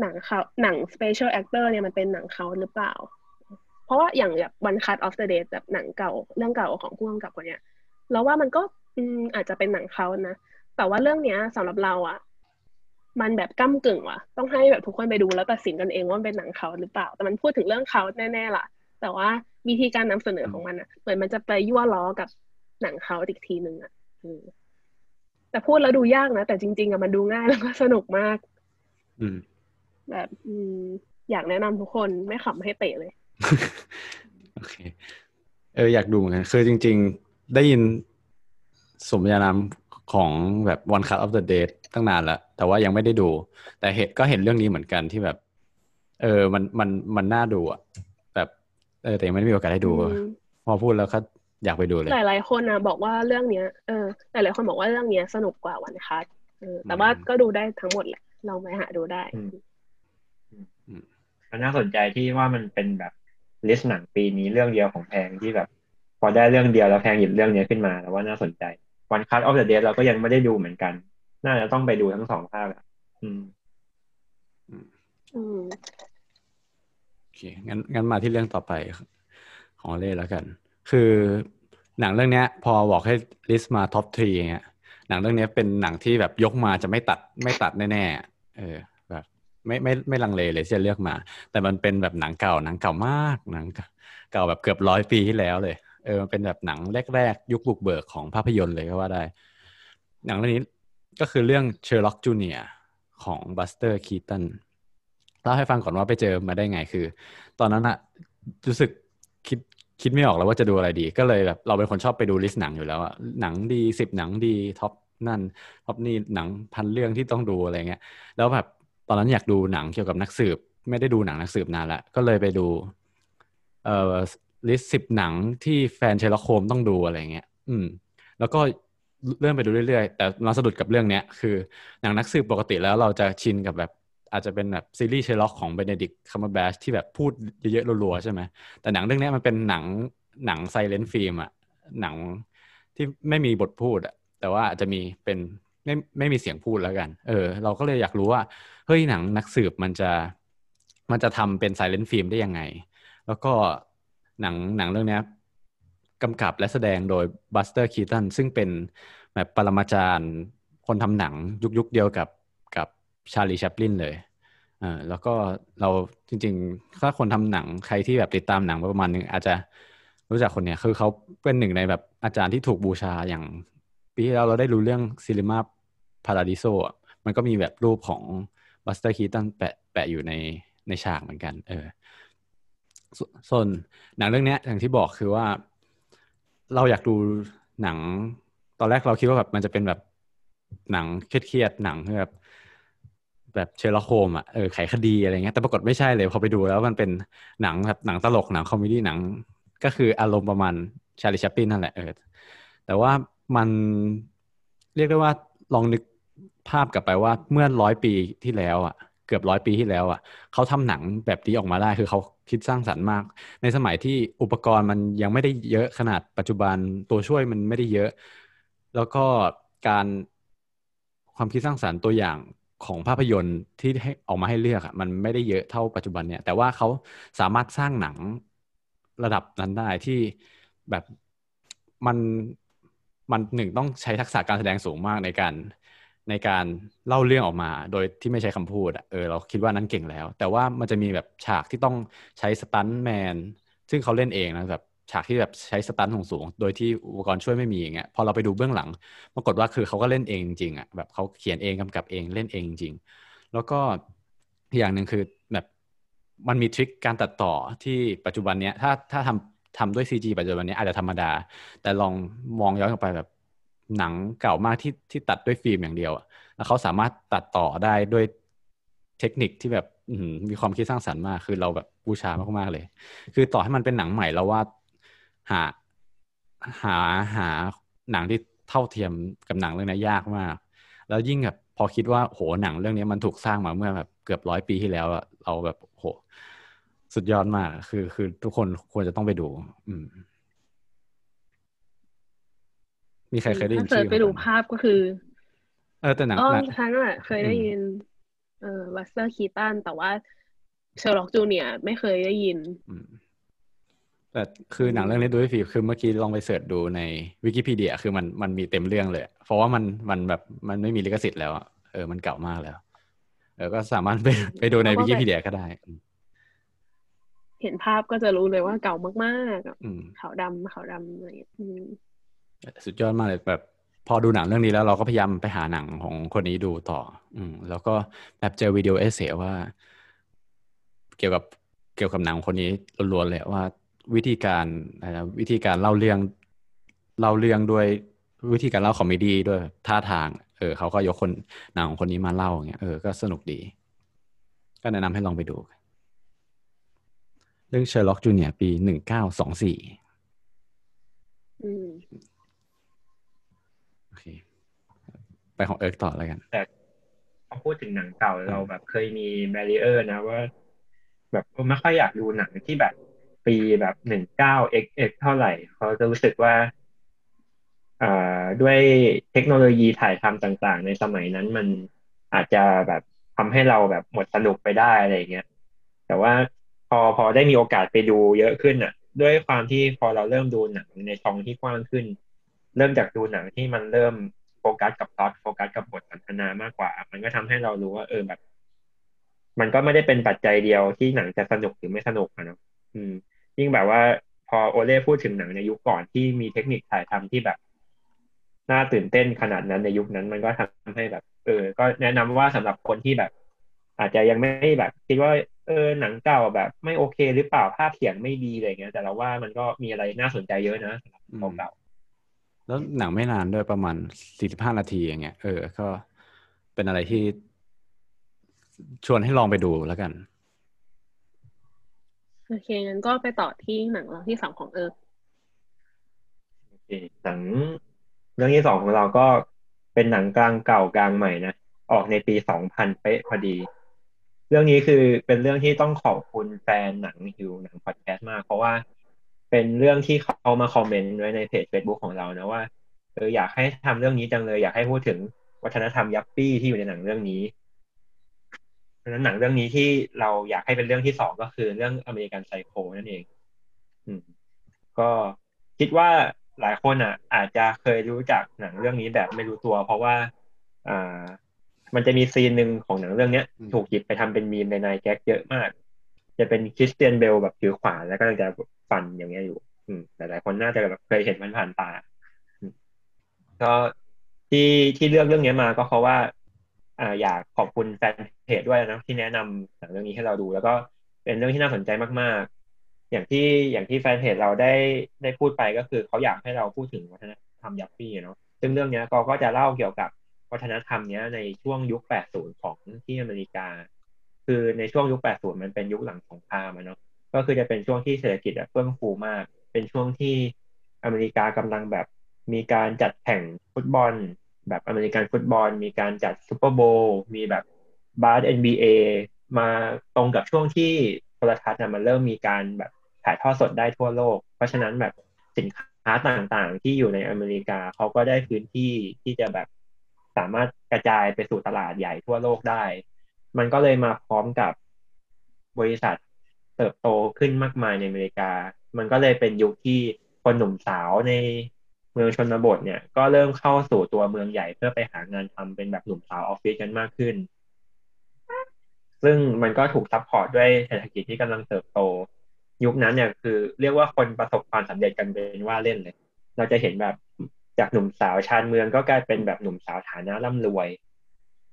หนังเขาหนัง special actor เนี่ยมันเป็นหนังเขาหรือเปล่า เพราะว่าอย่างแบบ One Cut of the Dead แบบหนังเก่าเรื่องเก่าของผู้กำกับคนเนี้ยเราว่ามันก็อืมอาจจะเป็นหนังเขานะแต่ว่าเรื่องเนี้ยสำหรับเราอะมันแบบก้ากึ่งว่ะ ต้องให้แบบทุกคนไปดูแล้วตัดสินกันเองว่าเป็นหนังเขาหรือเปล่า แต่มันพูดถึงเรื่องเขาแน่ๆล่ะ แต่ว่าวิธีการนำเสนอของมันอะเหมือนมันจะไปยั่วล้อกับ หนังเขาอีกทีหนึ่งอะแต่พูดแล้วดูยากนะ แต่จริง ๆอะมันดูง่ายแล้วก็สนุกมากอืมแบบอืมอยากแนะนำทุกคนไม่ขำให้เตะเลย โอเค เอออยากดูเหมือนกันคือจริง ๆ ได้ยินสมญานามของแบบ One Cut of the Dead ตั้งนานแล้ว แต่ว่ายังไม่ได้ดู แต่เห็นก็เห็นเรื่องนี้เหมือนกันที่แบบ เออ มันมันมันน่าดูอะ แบบ เออแต่ยังไม่มีโอกาสได้ดู พอพูดแล้วก็ อยากไปดูเลย หลาย ๆ คนนะบอกว่าเรื่องเนี้ยเออหลาย ๆ คนบอกว่าเรื่องเนี้ยสนุกกว่าวันคัทเออแต่ว่าก็ดูได้ทั้งหมดแหละลองไปหาดูได้มันน่าสนใจที่ว่ามันเป็นแบบ list หนังปีนี้เรื่องเดียวของแพงที่แบบ พอได้เรื่องเดียวแล้วแพงหยิบเรื่องนี้ขึ้นมาแล้วว่าน่าสนใจ One Cut of the Dead เราก็ยังไม่ได้ดูเหมือนกัน น่าจะต้องไปดูทั้งสองภาคอะอืมอืมโอเคงั้นงั้นมาที่เรื่องต่อไปของเล่แล้วกัน คือหนังเรื่องเนี้ยพอบอกให้ list มา top three เงี้ยหนังเรื่องนี้เป็นหนังที่แบบยกมาจะไม่ตัดไม่ตัดแน่ๆเออไม่ไม่ไม่ลังเลเลยที่จะเลือกมา แต่มันเป็นแบบหนังเก่าหนังเก่ามากหนังเก่าแบบเกือบร้อยปีที่แล้วเลยเออมันเป็นแบบหนังแรกๆ ยุคบุกเบิกของภาพยนตร์เลยก็ว่าได้ หนังเรื่องนี้ก็คือเรื่อง Sherlock Junior ของ Buster Keaton เล่าให้ฟังก่อนว่าไปเจอมาได้ไงคือ ตอนนั้นอะรู้สึก คิดไม่ออกแล้วว่าจะดูอะไรดี ก็เลยแบบเราเป็นคนชอบไปดู list หนังอยู่แล้วอะหนังดีสิบหนังดี top นั่น top นี่หนังพันเรื่องที่ต้องดูอะไรเงี้ยแล้วแบบตอนนั้นอยากดูหนังเกี่ยวกับนักสืบ ไม่ได้ดูหนังนักสืบนานละก็เลยไปดูเอ่อ list สิบหนังที่แฟน Sherlock Holmes ต้องดูอะไรเงี้ย อืม แล้วก็เลื่อนไปดูเรื่อยๆ แต่มาสะดุดกับเรื่องเนี้ยคือหนังนักสืบปกติแล้วเราจะชินกับแบบ อาจจะเป็นแบบซีรีส์ Sherlock ของ Benedict Cumberbatch ที่แบบพูดเยอะๆรัวๆใช่ไหมแต่หนังเรื่องนี้มันเป็นหนังหนัง silent film อะหนังที่ไม่มีบทพูดอะแต่ว่าอาจจะมีเป็นไม่ไม่มีเสียงพูดแล้วกัน เออ เราก็เลยอยากรู้ว่า เฮ้ยหนังนักสืบมันจะมันจะทำเป็น silent film ได้ยังไง แล้วก็หนังหนังเรื่องนี้กำกับและแสดงโดย Buster Keaton ซึ่งเป็นแบบปรมาจารย์คนทำหนังยุคยุคเดียวกับกับ Charlie Chaplin เลยอ่าแล้วก็เราจริงๆ ถ้าคนทำหนังใครที่แบบติดตามหนังประมาณนึงอาจจะรู้จักคนเนี้ยคือเขาเป็นหนึ่งในแบบอาจารย์ที่ถูกบูชาอย่างปีที่แล้วเราได้ดูเรื่อง Cinema Paradiso มันก็มีแบบรูปของ Buster Keaton แปะแปะอยู่ในในฉากเหมือนกัน เออส่วนหนังเรื่องนี้อย่างที่บอกคือว่า เราอยากดูหนัง ตอนแรกเราคิดว่าแบบมันจะเป็นแบบหนังเครียดๆหนังแบบ แบบ Sherlock Holmes อะเออไขคดีอะไรเงี้ยแต่ปรากฏไม่ใช่เลย พอไปดูแล้วมันเป็นหนังแบบหนังตลกหนัง comedy หนัง ก็คืออารมณ์ประมาณ Charlie Chaplin นั่นแหละเออแต่ว่ามันเรียกได้ว่าลองนึกภาพกลับไปว่าเมื่อร้อยปีที่แล้วอะเกือบร้อยปีที่แล้วอะเขาทำหนังแบบนี้ออกมาได้คือเขาคิดสร้างสรรค์มาก ในสมัยที่อุปกรณ์มันยังไม่ได้เยอะขนาดปัจจุบันตัวช่วยมันไม่ได้เยอะ แล้วก็การความคิดสร้างสรรค์ตัวอย่าง ของภาพยนตร์ที่ให้ออกมาให้เลือกอะมันไม่ได้เยอะเท่าปัจจุบันเนี่ย แต่ว่าเขาสามารถสร้างหนังระดับนั้นได้ที่แบบมันมันหนึ่งต้องใช้ทักษะการแสดงสูงมากในการในการเล่าเรื่องออกมา โดยที่ไม่ใช้คำพูดเออเราคิดว่านั้นเก่งแล้ว แต่ว่ามันจะมีแบบฉากที่ต้องใช้สตันแมนซึ่งเขาเล่นเองนะแบบ ฉากที่แบบใช้สตันสูงๆโดยที่อุปกรณ์ช่วยไม่มีอย่างเงี้ยพอเราไปดูเบื้องหลังปรากฏว่าคือเขาก็เล่นเองจริงอะแบบเขาเขียนเองกำกับเองเล่นเองจริง แล้วก็อย่างหนึ่งคือแบบมันมีทริคการตัดต่อที่ปัจจุบันเนี้ยถ้าถ้าทำทำด้วย CG ปัจจุบันนี้อาจจะธรรมดา แต่ลองมองย้อนกลับไปแบบหนังเก่ามากที่ที่ตัดด้วยฟิล์มอย่างเดียวแล้วเขาสามารถตัดต่อได้ด้วยเทคนิคที่แบบมีความคิดสร้างสรรค์มาก คือเราแบบบูชามากๆเลย คือต่อให้มันเป็นหนังใหม่เราว่า หาหาหาหนังที่เท่าเทียมกับหนังเรื่องนี้ยากมาก แล้วยิ่งแบบพอคิดว่าโหหนังเรื่องนี้มันถูกสร้างมาเมื่อแบบเกือบร้อยปีที่แล้วอะเราแบบโหสุดยอดมาก คือ คือทุกคนควรจะต้องไปดู อืม มีใครเคยได้ยินชื่อไปดูภาพก็คือ เออแต่หนังอ๋อฉันอะเคยได้ยิน เออ Buster Keaton แต่ว่า Sherlock Junior ไม่เคยได้ยิน แต่คือหนังเรื่องนี้ดูฟรีคือเมื่อกี้ลองไป search ดูในวิกิพีเดียคือมันมันมีเต็มเรื่องเลย เพราะว่ามันมันแบบมันไม่มีลิขสิทธิ์แล้วเออมันเก่ามากแล้ว เออก็สามารถไปไปดูในวิกิพีเดียก็ได้ เห็นภาพก็จะรู้เลยว่าเก่ามากๆขาวดำขาวดำอะไรสุดยอดมากเลยแบบ พอดูหนังเรื่องนี้แล้วเราก็พยายามไปหาหนังของคนนี้ดูต่อ อืม แล้วก็แบบเจอ video essay ว่า เกี่ยวกับเกี่ยวกับหนังคนนี้ล้วนๆเลยว่า วิธีการนะวิธีการเล่าเรื่องเล่าเรื่องด้วยวิธีการเล่า comedy ด้วยท่าทาง เออเขาก็ยกคนหนังของคนนี้มาเล่าอย่างเงี้ยเออก็สนุกดี ก็แนะนำให้ลองไปดู เรื่อง Sherlock Junior ปีหนึ่งเก้าสองสี่โอเค ไปของเอิร์กต่อแล้วกัน แต่พอพูดถึงหนังเก่าเราแบบเคยมีแบรเออร์นะว่า แบบไม่ค่อยอยากดูหนังที่แบบ ปีแบบหนึ่งเก้า xx เท่าไหร่ เขาจะรู้สึกว่าด้วยเทคโนโลยีถ่ายทำต่างๆ ในสมัยนั้นมันอาจจะแบบทำให้เราแบบหมดสนุกไปได้อะไรเงี้ย แต่ว่าพอพอได้มีโอกาสไปดูเยอะขึ้นอะ ด้วยความที่พอเราเริ่มดูหนังในช่องที่กว้างขึ้น เริ่มจากดูหนังที่มันเริ่มโฟกัสกับพล็อตโฟกัสกับบทสนทนามากกว่า มันก็ทำให้เรารู้ว่าเออแบบ มันก็ไม่ได้เป็นปัจจัยเดียวที่หนังจะสนุกหรือไม่สนุกนะอืม ยิ่งแบบว่าพอโอเล่พูดถึงหนังในยุคก่อนที่มีเทคนิคถ่ายทำที่แบบน่าตื่นเต้นขนาดนั้นในยุคนั้น มันก็ทำให้แบบ เออ ก็แนะนำว่าสำหรับคนที่แบบ อาจจะยังไม่แบบ คิดว่าเออหนังเก่าแบบ ไม่โอเคหรือเปล่าภาพเสียงไม่ดีอะไรเงี้ย แต่เราว่ามันก็มีอะไรน่าสนใจเยอะนะสำหรับเก่าแล้วหนังไม่นานด้วยประมาณสี่สิบห้านาทีอย่างเงี้ยเออ ก็เป็นอะไรที่ชวนให้ลองไปดูแล้วกัน โอเคงั้นก็ไปต่อที่หนังเราที่สองของเอิร์กโอเคหนังเรื่องที่สองของเราก็เป็นหนังกลางเก่ากลางใหม่นะออกในปีสองพันเป๊ะพอดี เรื่องนี้คือเป็นเรื่องที่ต้องขอบคุณแฟนหนังฮิวหนังพอดแคสต์มาก เพราะว่าเป็นเรื่องที่เขามาคอมเมนต์ไว้ในเพจ Facebook ของเรานะว่าเอออยากให้ทำเรื่องนี้จังเลย อยากให้พูดถึงวัฒนธรรมยัปปี้ที่อยู่ในหนังเรื่องนี้ เพราะนั้นหนังเรื่องนี้ที่เราอยากให้เป็นเรื่องที่สองก็คือเรื่องอเมริกันไซโคนั่นเอง อืม ก็คิดว่าหลายคนอะ อาจจะเคยรู้จักหนังเรื่องนี้แบบไม่รู้ตัว เพราะว่าอ่ามันจะมีซีนหนึ่งของหนังเรื่องเนี้ย ถูกหยิบไปทำเป็นมีมในนายแก๊กเยอะมาก จะเป็นคริสเตียนเบลแบบถือขวานแล้วก็จะฟันอย่างเงี้ยอยู่ อืมหลายๆคนน่าจะแบบเคยเห็นมันผ่านตาก็ที่ที่เลือกเรื่องนี้มาก็เพราะว่า ออยากขอบคุณแฟนเพจด้วยนะที่แนะนำหนังเรื่องนี้ให้เราดู แล้วก็เป็นเรื่องที่น่าสนใจมาก ๆ อย่างที่อย่างที่แฟนเพจเราได้ได้พูดไปก็คือเขาอยากให้เราพูดถึงวัฒนธรรมยัปปี้เนาะซึ่งเรื่องนี้ก็ก็จะเล่าเกี่ยวกับวัฒนธรรมเนี้ยในช่วงยุค 80 ของที่อเมริกา คือในช่วงยุค 80 มันเป็นยุคหลังสงครามเนาะก็คือจะเป็นช่วงที่เศรษฐกิจเฟื่องฟูมาก เป็นช่วงที่อเมริกากำลังแบบมีการจัดแข่งฟุตบอล แบบอเมริกันฟุตบอล มีการจัดซูเปอร์โบว์มีแบบบาส NBA มาตรงกับช่วงที่โทรทัศน์มันเริ่มมีการแบบถ่ายทอดสดได้ทั่วโลก เพราะฉะนั้นแบบสินค้าต่างๆ ที่อยู่ในอเมริกาเขาก็ได้พื้นที่ที่จะแบบสามารถกระจายไปสู่ตลาดใหญ่ทั่วโลกได้ มันก็เลยมาพร้อมกับบริษัทเติบโตขึ้นมากมายในอเมริกา มันก็เลยเป็นยุคที่คนหนุ่มสาวใน เมืองชนบทเนี่ยก็เริ่มเข้าสู่ตัวเมืองใหญ่เพื่อไปหางานทำเป็นแบบหนุ่มสาวออฟฟิศกันมากขึ้น ซึ่งมันก็ถูก support ด้วยเศรษฐกิจที่กำลังเติบโต ยุคนั้นเนี่ยคือ เรียกว่าคนประสบความสำเร็จกันเป็นว่าเล่นเลย เราจะเห็นแบบจากหนุ่มสาวชานเมืองก็กลายเป็นแบบหนุ่มสาวฐานะร่ำรวย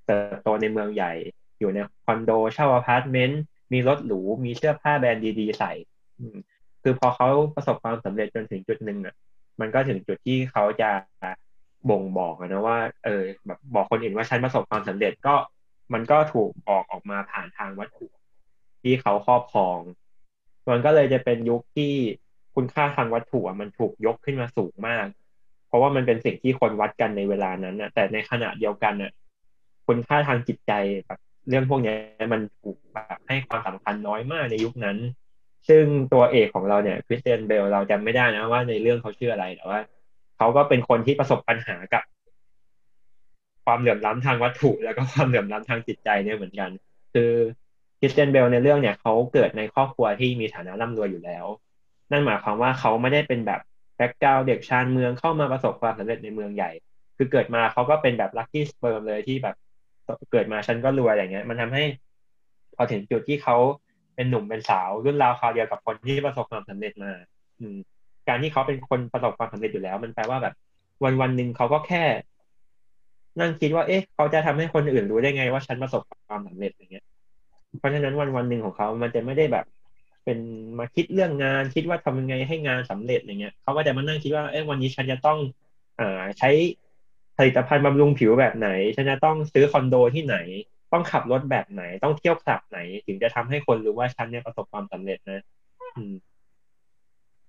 เติบโตในเมืองใหญ่ อยู่ในคอนโดเช่าอพาร์ตเมนต์มีรถหรูมีเสื้อผ้าแบรนด์ดีๆใส่คือพอเขาประสบความสำเร็จจนถึงจุดหนึ่งอะ มันก็ถึงจุดที่เขาจะบ่งบอกนะว่า เออ แบบบอกคนอื่นว่าฉันประสบความสำเร็จก็ มันก็ถูกบอกออกมาผ่านทางวัตถุที่เขาครอบครอง มันก็เลยจะเป็นยุคที่คุณค่าทางวัตถุมันถูกยกขึ้นมาสูงมาก เพราะว่ามันเป็นสิ่งที่คนวัดกันในเวลานั้นนะแต่ในขณะเดียวกันน่ะ คุณค่าทางจิตใจแบบเรื่องพวกนี้มันถูกแบบให้ความสำคัญน้อยมากในยุคนั้น ซึ่งตัวเอกของเราเนี่ยคริสเตียนเบลเราจำไม่ได้นะว่าในเรื่องเขาชื่ออะไรแต่ว่าเขาก็เป็นคนที่ประสบปัญหากับ ความเหลื่อมล้ำทางวัตถุ แล้วก็ความเหลื่อมล้ำทางจิตใจเนี่ยเหมือนกัน คือ Christian Bale ในเรื่องเนี่ยเขาเกิดในครอบครัวที่มีฐานะร่ำรวยอยู่แล้ว นั่นหมายความว่าเขาไม่ได้เป็นแบบ background เด็กชานเมืองเข้ามาประสบความสำเร็จในเมืองใหญ่ คือเกิดมาเขาก็เป็นแบบ lucky sperm เลยที่แบบเกิดมาฉันก็รวยอย่างเงี้ย มันทำให้พอถึงจุดที่เขา เป็นหนุ่มเป็นสาวรุ่นราวคราวเดียวกับคนที่ประสบความสำเร็จมา อืม การที่เขาเป็นคนประสบความสำเร็จอยู่แล้ว มันแปลว่าแบบ วันวันหนึ่งเขาก็แค่ นั่งคิดว่า เอ๊ะ เขาจะทำให้คนอื่นรู้ได้ไงว่าฉันประสบความสำเร็จอย่างเงี้ย เพราะฉะนั้นวันวันหนึ่งของเขา มันจะไม่ได้แบบ เป็นมาคิดเรื่องงาน คิดว่าทำยังไงให้งานสำเร็จอย่างเงี้ย เขาก็จะมานั่งคิดว่า เอ๊ะวันนี้ฉันจะต้องอ่าใช้ผลิตภัณฑ์บำรุงผิวแบบไหน ฉันจะต้องซื้อคอนโดที่ไหน ต้องขับรถแบบไหน ต้องเที่ยวคลับไหน ถึงจะทำให้คนรู้ว่าฉันเนี่ยประสบความสำเร็จนะ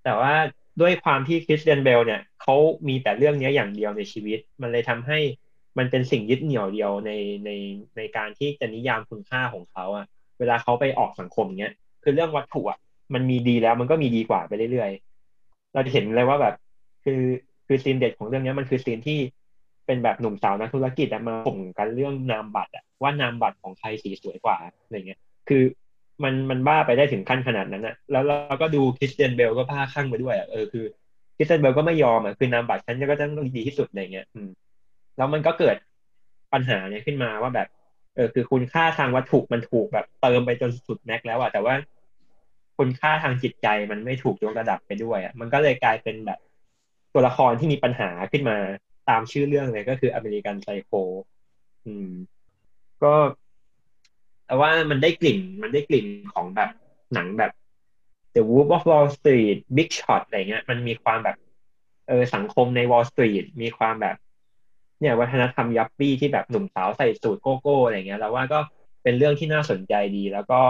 แต่ว่าด้วยความที่คริสเตียนเบลเนี่ยเขามีแต่เรื่องนี้อย่างเดียวในชีวิต มันเลยทำให้มันเป็นสิ่งยึดเหนี่ยวเดียวในในในการที่จะนิยามคุณค่าของเขาอะเวลาเขาไปออกสังคมเนี้ยคือเรื่องวัตถุอะมันมีดีแล้วมันก็มีดีกว่าไปเรื่อยๆ เราจะเห็นเลยว่าแบบ คือคือซีนเด็ดของเรื่องนี้มันคือซีนที่ เป็นแบบหนุ่มสาวนักธุรกิจมาข่มกันเรื่องนามบัตรอะว่านามบัตรของใครสีสวยกว่าอะไรเงี้ย คือมันมันบ้าไปได้ถึงขั้นขนาดนั้นอะแล้วเราก็ดูคริสเตียนเบลก็พาข้างไปด้วยอะเออคือคริสเตียนเบลก็ไม่ยอมอะคือนามบัตรฉันก็ต้องดีที่สุดอะไรเงี้ยอืมแล้วมันก็เกิดปัญหาเนี้ยขึ้นมาว่าแบบ เออ คือคุณค่าทางวัตถุมันถูกแบบเติมไปจนสุดแม็กแล้วอะแต่ว่าคุณค่าทางจิตใจมันไม่ถูกยกระดับไปด้วยอะมันก็เลยกลายเป็นแบบตัวละครที่มีปัญหาขึ้นมา ตามชื่อเรื่องเลยก็คืออเมริกันไซโคอืม ก็ แต่ว่ามันได้กลิ่น มันได้กลิ่นของแบบหนังแบบ The Wolf of Wall Street Big Shot อะไรเงี้ย มันมีความแบบเออสังคมใน Wall Street มีความแบบ เนี่ย วัฒนธรรมยัปปี้ที่แบบหนุ่มสาวใส่สูทโกโก้อะไรเงี้ย แล้วว่าก็เป็นเรื่องที่น่าสนใจดีแล้วก็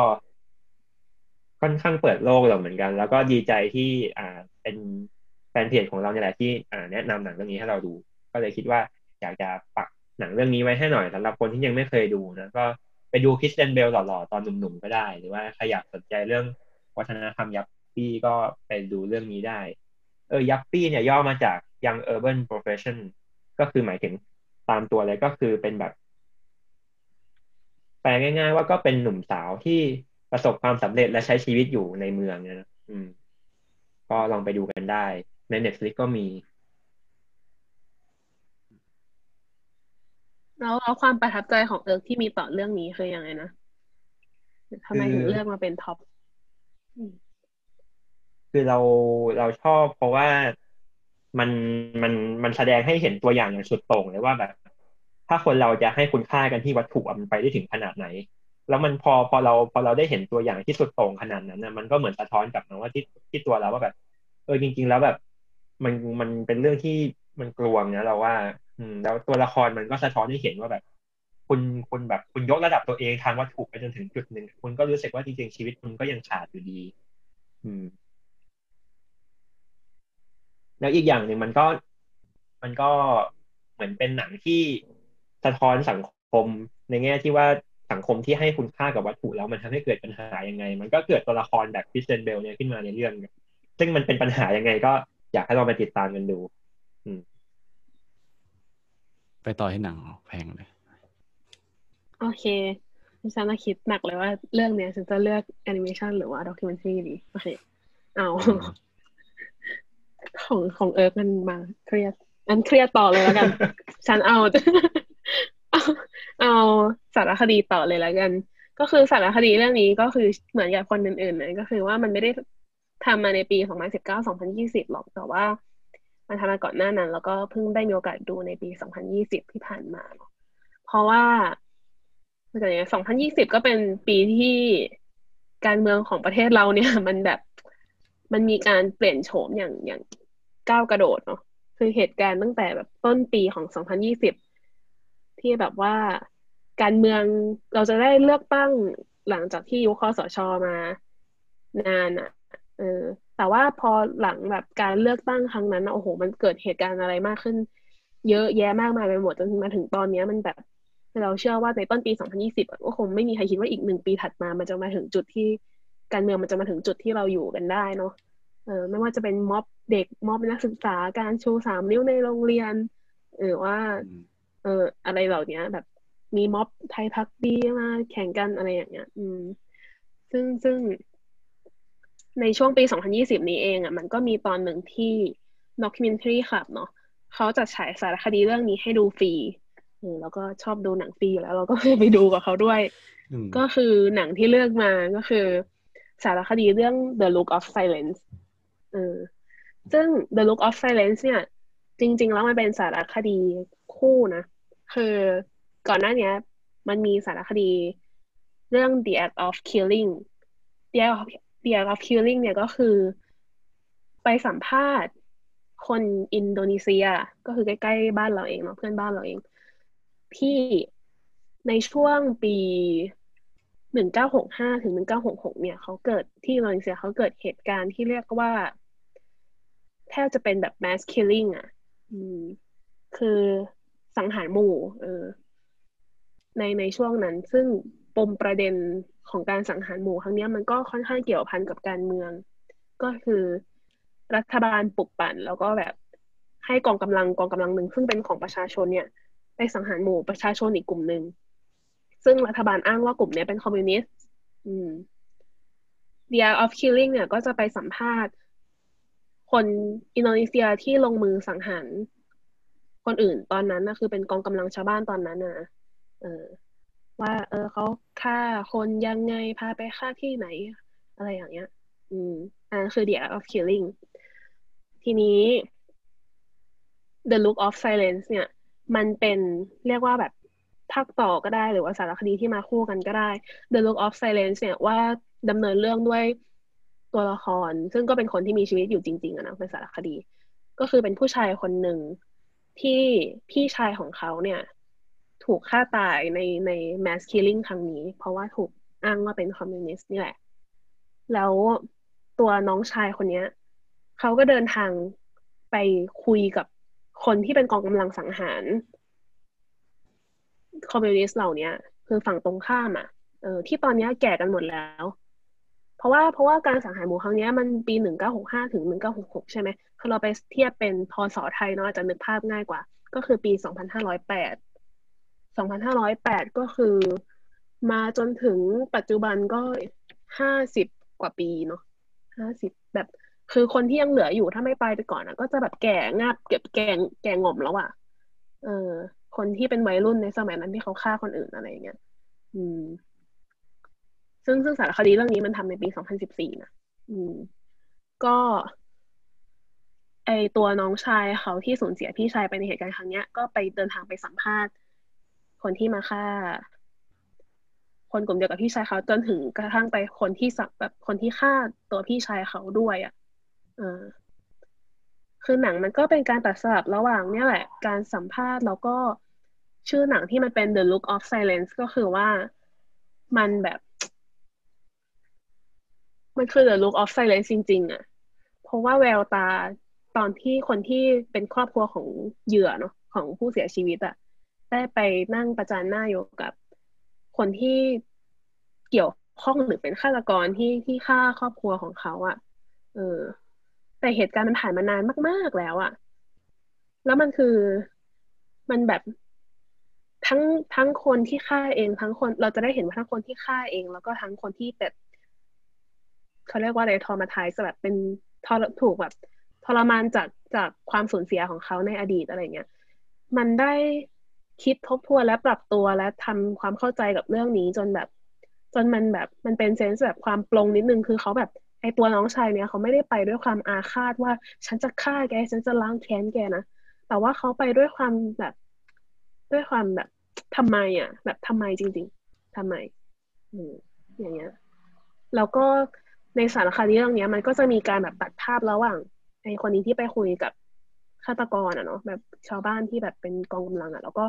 ค่อนข้างเปิดโลกเราเหมือนกัน แล้วก็ดีใจที่ อ่า เป็นแฟนเพจของเราเนี่ยแหละที่ อ่า แนะนำหนังเรื่องนี้ให้เราดู ก็เลยคิดว่าอยากจะปักหนังเรื่องนี้ไว้ให้หน่อยสำหรับคนที่ยังไม่เคยดูนะก็ไปดูคริสเตนเบลหล่อๆ ตอนหนุ่มๆก็ได้ หรือว่าใครอยากสนใจเรื่องวัฒนธรรมยัปปี้ก็ไปดูเรื่องนี้ได้ เออยัปปี้เนี่ยย่อมาจาก Young Urban Profession ก็คือหมายถึงตามตัวเลยก็คือเป็นแบบ แปลง่ายๆ ว่าก็เป็นหนุ่มสาวที่ประสบความสำเร็จและใช้ชีวิตอยู่ในเมืองนะอืม ก็ลองไปดูกันได้ ใน Netflix ก็มี แล้วแล้วความประทับใจของเอิร์กที่มีต่อเรื่องนี้คือยังไงนะทำไมถึงเลือกมาเป็น topคือเราเราชอบเพราะว่ามันมันมันแสดงให้เห็นตัวอย่างอย่างสุดโต่งเลยว่าแบบ ถ้าคนเราจะให้คุณค่ากันที่วัตถุมันไปได้ถึงขนาดไหน แล้วมันพอพอเราพอเราได้เห็นตัวอย่างที่สุดโต่งขนาดนั้นนะมันก็เหมือนสะท้อนกลับมาว่าที่ที่ตัวเราว่าแบบ เออจริง ๆ แล้วแบบ มันมันเป็นเรื่องที่มันกลวงนะเราว่า อืม แล้วตัวละครมันก็สะท้อนให้เห็นว่าแบบ คุณคุณแบบคุณยกระดับตัวเองทางวัตถุไปจนถึงจุดหนึ่งคุณก็รู้สึกว่าจริงๆชีวิตคุณก็ยังขาดอยู่ดี อืม แล้วอีกอย่างหนึ่งมันก็ มันก็เหมือนเป็นหนังที่สะท้อนสังคมในแง่ที่ว่าสังคมที่ให้คุณค่ากับวัตถุแล้วมันทำให้เกิดปัญหายังไง มันก็เกิดตัวละครแบบพิสเซนเบลเนี่ยขึ้นมาในเรื่อง ซึ่งมันเป็นปัญหายังไงก็อยากให้เราไปติดตามกันดู อืม ไปต่อที่หนังแพงเลย โอเคฉันคิดหนักเลยว่า เรื่องเนี้ยฉันจะเลือกแอนิเมชันหรือว่า documentary ดี โอเค เอา ของของเอิร์กมันมาเครียดอันเครียดต่อเลยแล้วกัน ฉันเอา เอาเอาสารคดีต่อเลยแล้วกัน ก็คือสารคดีเรื่องนี้ก็คือเหมือนกับคนอื่นๆเลยก็คือว่ามันไม่ได้ทำมาในปี 2019 2020 หรอก แต่ว่า มันทำมาก่อนหน้านั้น แล้วก็เพิ่งได้มีโอกาสดูในปี 2020 ที่ผ่านมาเนาะเพราะว่าเมื่อกี้2020 ก็เป็นปีที่การเมืองของประเทศเราเนี่ย มันแบบมันมีการเปลี่ยนโฉมอย่างอย่างก้าวกระโดดเนาะคือเหตุการณ์ตั้งแต่แบบต้นปีของ 2020 ที่แบบว่าการเมืองเราจะได้เลือกตั้งหลังจากที่ยุคคอสชอมานานอะ่ะ เออ แต่ว่าพอหลังแบบการเลือกตั้งครั้งนั้นโอ้โห มันเกิดเหตุการณ์อะไรมากขึ้น เยอะแยะมากมายไปหมดจนมาถึงตอนนี้มันแบบเราเชื่อว่าในต้นปี 2020 ก็คงไม่มีใครคิดว่าอีกหนึ่งปีถัดมา มันจะมาถึงจุดที่การเมืองมันจะมาถึงจุดที่เราอยู่กันได้เนาะเออไม่ว่าจะเป็นม็อบเด็กม็อบนักศึกษาการชูสามนิ้วในโรงเรียนหรือว่า เอออะไรเหล่านี้แบบมีม็อบไทยพักดีมาแข่งกันอะไรอย่างเงี้ย อืม ซึ่งซึ่ง ในช่วงปี 2020 นี้เองอะมันก็มีตอนหนึ่งที่ documentary ครับเนาะเขาจะฉายสารคดีเรื่องนี้ให้ดูฟรีเออแล้วก็ชอบดูหนังฟรีอยู่แล้ว เราก็ไปดูกับเขาด้วย ก็คือหนังที่เลือกมาก็คือ สารคดีเรื่อง The Look of Silence เออซึ่ง The Look of Silence เนี่ย จริง ๆ แล้วมันเป็นสารคดีคู่นะ คือก่อนหน้านี้มันมีสารคดีเรื่อง The Act of Killing The Act of, The Act of Killing เนี่ยก็คือ ไปสัมภาษณ์คนอินโดนีเซีย ก็คือใกล้ๆบ้านเราเองเนาะเพื่อนบ้านเราเอง ที่ในช่วงปีหนึ่งเก้าหกห้าถึงหนึ่งเก้าหกหกเนี่ยเขาเกิดที่มาเลเซียเขาเกิดเหตุการณ์ที่เรียกว่า แทบจะเป็นแบบ mass killing อะ อืม คือสังหารหมู่ เออ ในในช่วงนั้น ซึ่งปมประเด็น ของการสังหารหมู่ครั้งนี้มันก็ค่อนข้างเกี่ยวพันกับการเมือง ก็คือรัฐบาลปลุกปั่น แล้วก็แบบให้กองกำลังกองกำลังหนึ่งซึ่งเป็นของประชาชนเนี่ย ไปสังหารหมู่ประชาชนอีกกลุ่มหนึ่งซึ่งรัฐบาลอ้างว่ากลุ่มนี้เป็นคอมมิวนิสต์อืม The Art of Killing เนี่ย ก็จะไปสัมภาษณ์ คนอินโดนีเซียที่ลงมือสังหารคนอื่นตอนนั้นนะคือเป็นกองกำลังชาวบ้านตอนนั้นนะเออ ว่า เออเขาฆ่าคนยังไงพาไปฆ่าที่ไหน อะไรอย่างเงี้ย อืมอันคือ The Art of Killing ทีนี้ The Look of Silence เนี่ย มันเป็นเรียกว่าแบบภาคต่อก็ได้หรือว่าสารคดีที่มาคู่กันก็ได้ The Look of Silence เนี่ยว่าดำเนินเรื่องด้วยตัวละคร ซึ่งก็เป็นคนที่มีชีวิตอยู่จริงๆอะนะเป็นสารคดี ก็คือเป็นผู้ชายคนหนึ่งที่พี่ชายของเขาเนี่ย ถูกฆ่าตายในใน mass killing ครั้งนี้ เพราะว่าถูกอ้างว่าเป็นคอมมิวนิสต์นี่แหละ แล้วตัวน้องชายคนนี้เขาก็เดินทางไปคุยกับคนที่เป็นกองกำลังสังหารคอมมิวนิสต์เหล่านี้คือฝั่งตรงข้ามอะเออที่ตอนนี้แก่กันหมดแล้ว เพราะว่าเพราะว่าการสังหารหมู่ครั้งนี้มันปีหนึ่งเก้าหกห้าถึงหนึ่งเก้าหกหกใช่ไหมคือเราไปเทียบเป็นพศไทยเนาะจะนึกภาพง่ายกว่า ก็คือปีสองพันห้าร้อยแปด สองพันห้าร้อยแปดก็คือมาจนถึงปัจจุบันก็ห้าสิบกว่าปีเนาะห้าสิบแบบ คือคนที่ยังเหลืออยู่ถ้าไม่ไปไปก่อนอะ ก็จะแบบแก่งับเก็บแก่แก่งอมแล้วอะ เออ คนที่เป็นวัยรุ่นในสมัยนั้นที่เขาฆ่าคนอื่นอะไรอย่างเงี้ย อืม ซึ่งซึ่งสารคดีเรื่องนี้มันทำในปีสองพันสิบสี่นะ อืม ก็ ไอตัวน้องชายเขาที่สูญเสียพี่ชายไปในเหตุการณ์ครั้งเนี้ย ก็ไปเดินทางไปสัมภาษณ์ คนที่มาฆ่า คนกลุ่มเดียวกับพี่ชายเขาจนถึงกระทั่งไปคนที่สับแบบคนที่ฆ่าตัวพี่ชายเขาด้วยอะเออคือหนังมันก็เป็นการตัดสลับระหว่างเนี่ยแหละ การสัมภาษณ์แล้วก็ชื่อหนังที่มันเป็น The Look of Silence ก็คือว่ามันแบบ มันคือ The Look of Silence จริง ๆอะ เพราะว่าแววตาตอนที่คนที่เป็นครอบครัวของเหยื่อเนาะของผู้เสียชีวิตอะ ได้ไปนั่งประจานหน้าอยู่กับคนที่เกี่ยวข้องหรือเป็นฆาตกรที่ที่ฆ่าครอบครัวของเขาอะ่ะ เออ แต่เหตุการณ์มันผ่านมานานมาก ๆแล้วอะ่ะ แล้วมันคือมันแบบทั้งทั้งคนที่ฆ่าเองทั้งคน เราจะได้เห็นว่าทั้งคนที่ฆ่าเอง แล้วก็ทั้งคนที่แบบเขาเรียกว่าอะไรทอมาทายแบบเป็นทอถูกแบบทรมานจากจากความสูญเสียของเขาในอดีตอะไรเงี้ย มันได้ คิดทบทวนและปรับตัวและทำความเข้าใจกับเรื่องนี้จนแบบ จนมันแบบมันเป็นเซนส์แบบความปลงนิดนึงคือเขาแบบไอตัวน้องชายเนี้ยเขาไม่ได้ไปด้วยความอาฆาตว่าฉันจะฆ่าแกฉันจะล้างแค้นแกนะแต่ว่าเขาไปด้วยความแบบ ด้วยความแบบทำไมอะ แบบทำไมจริง ๆทำไมอย่างเงี้ย แล้วก็ในสารคดีเรื่องเนี้ย มันก็จะมีการแบบตัดภาพระหว่างไอคนนี้ที่ไปคุยกับ ฆาตกรอะเนาะแบบชาวบ้านที่แบบเป็นกองกำลังอะแล้วก็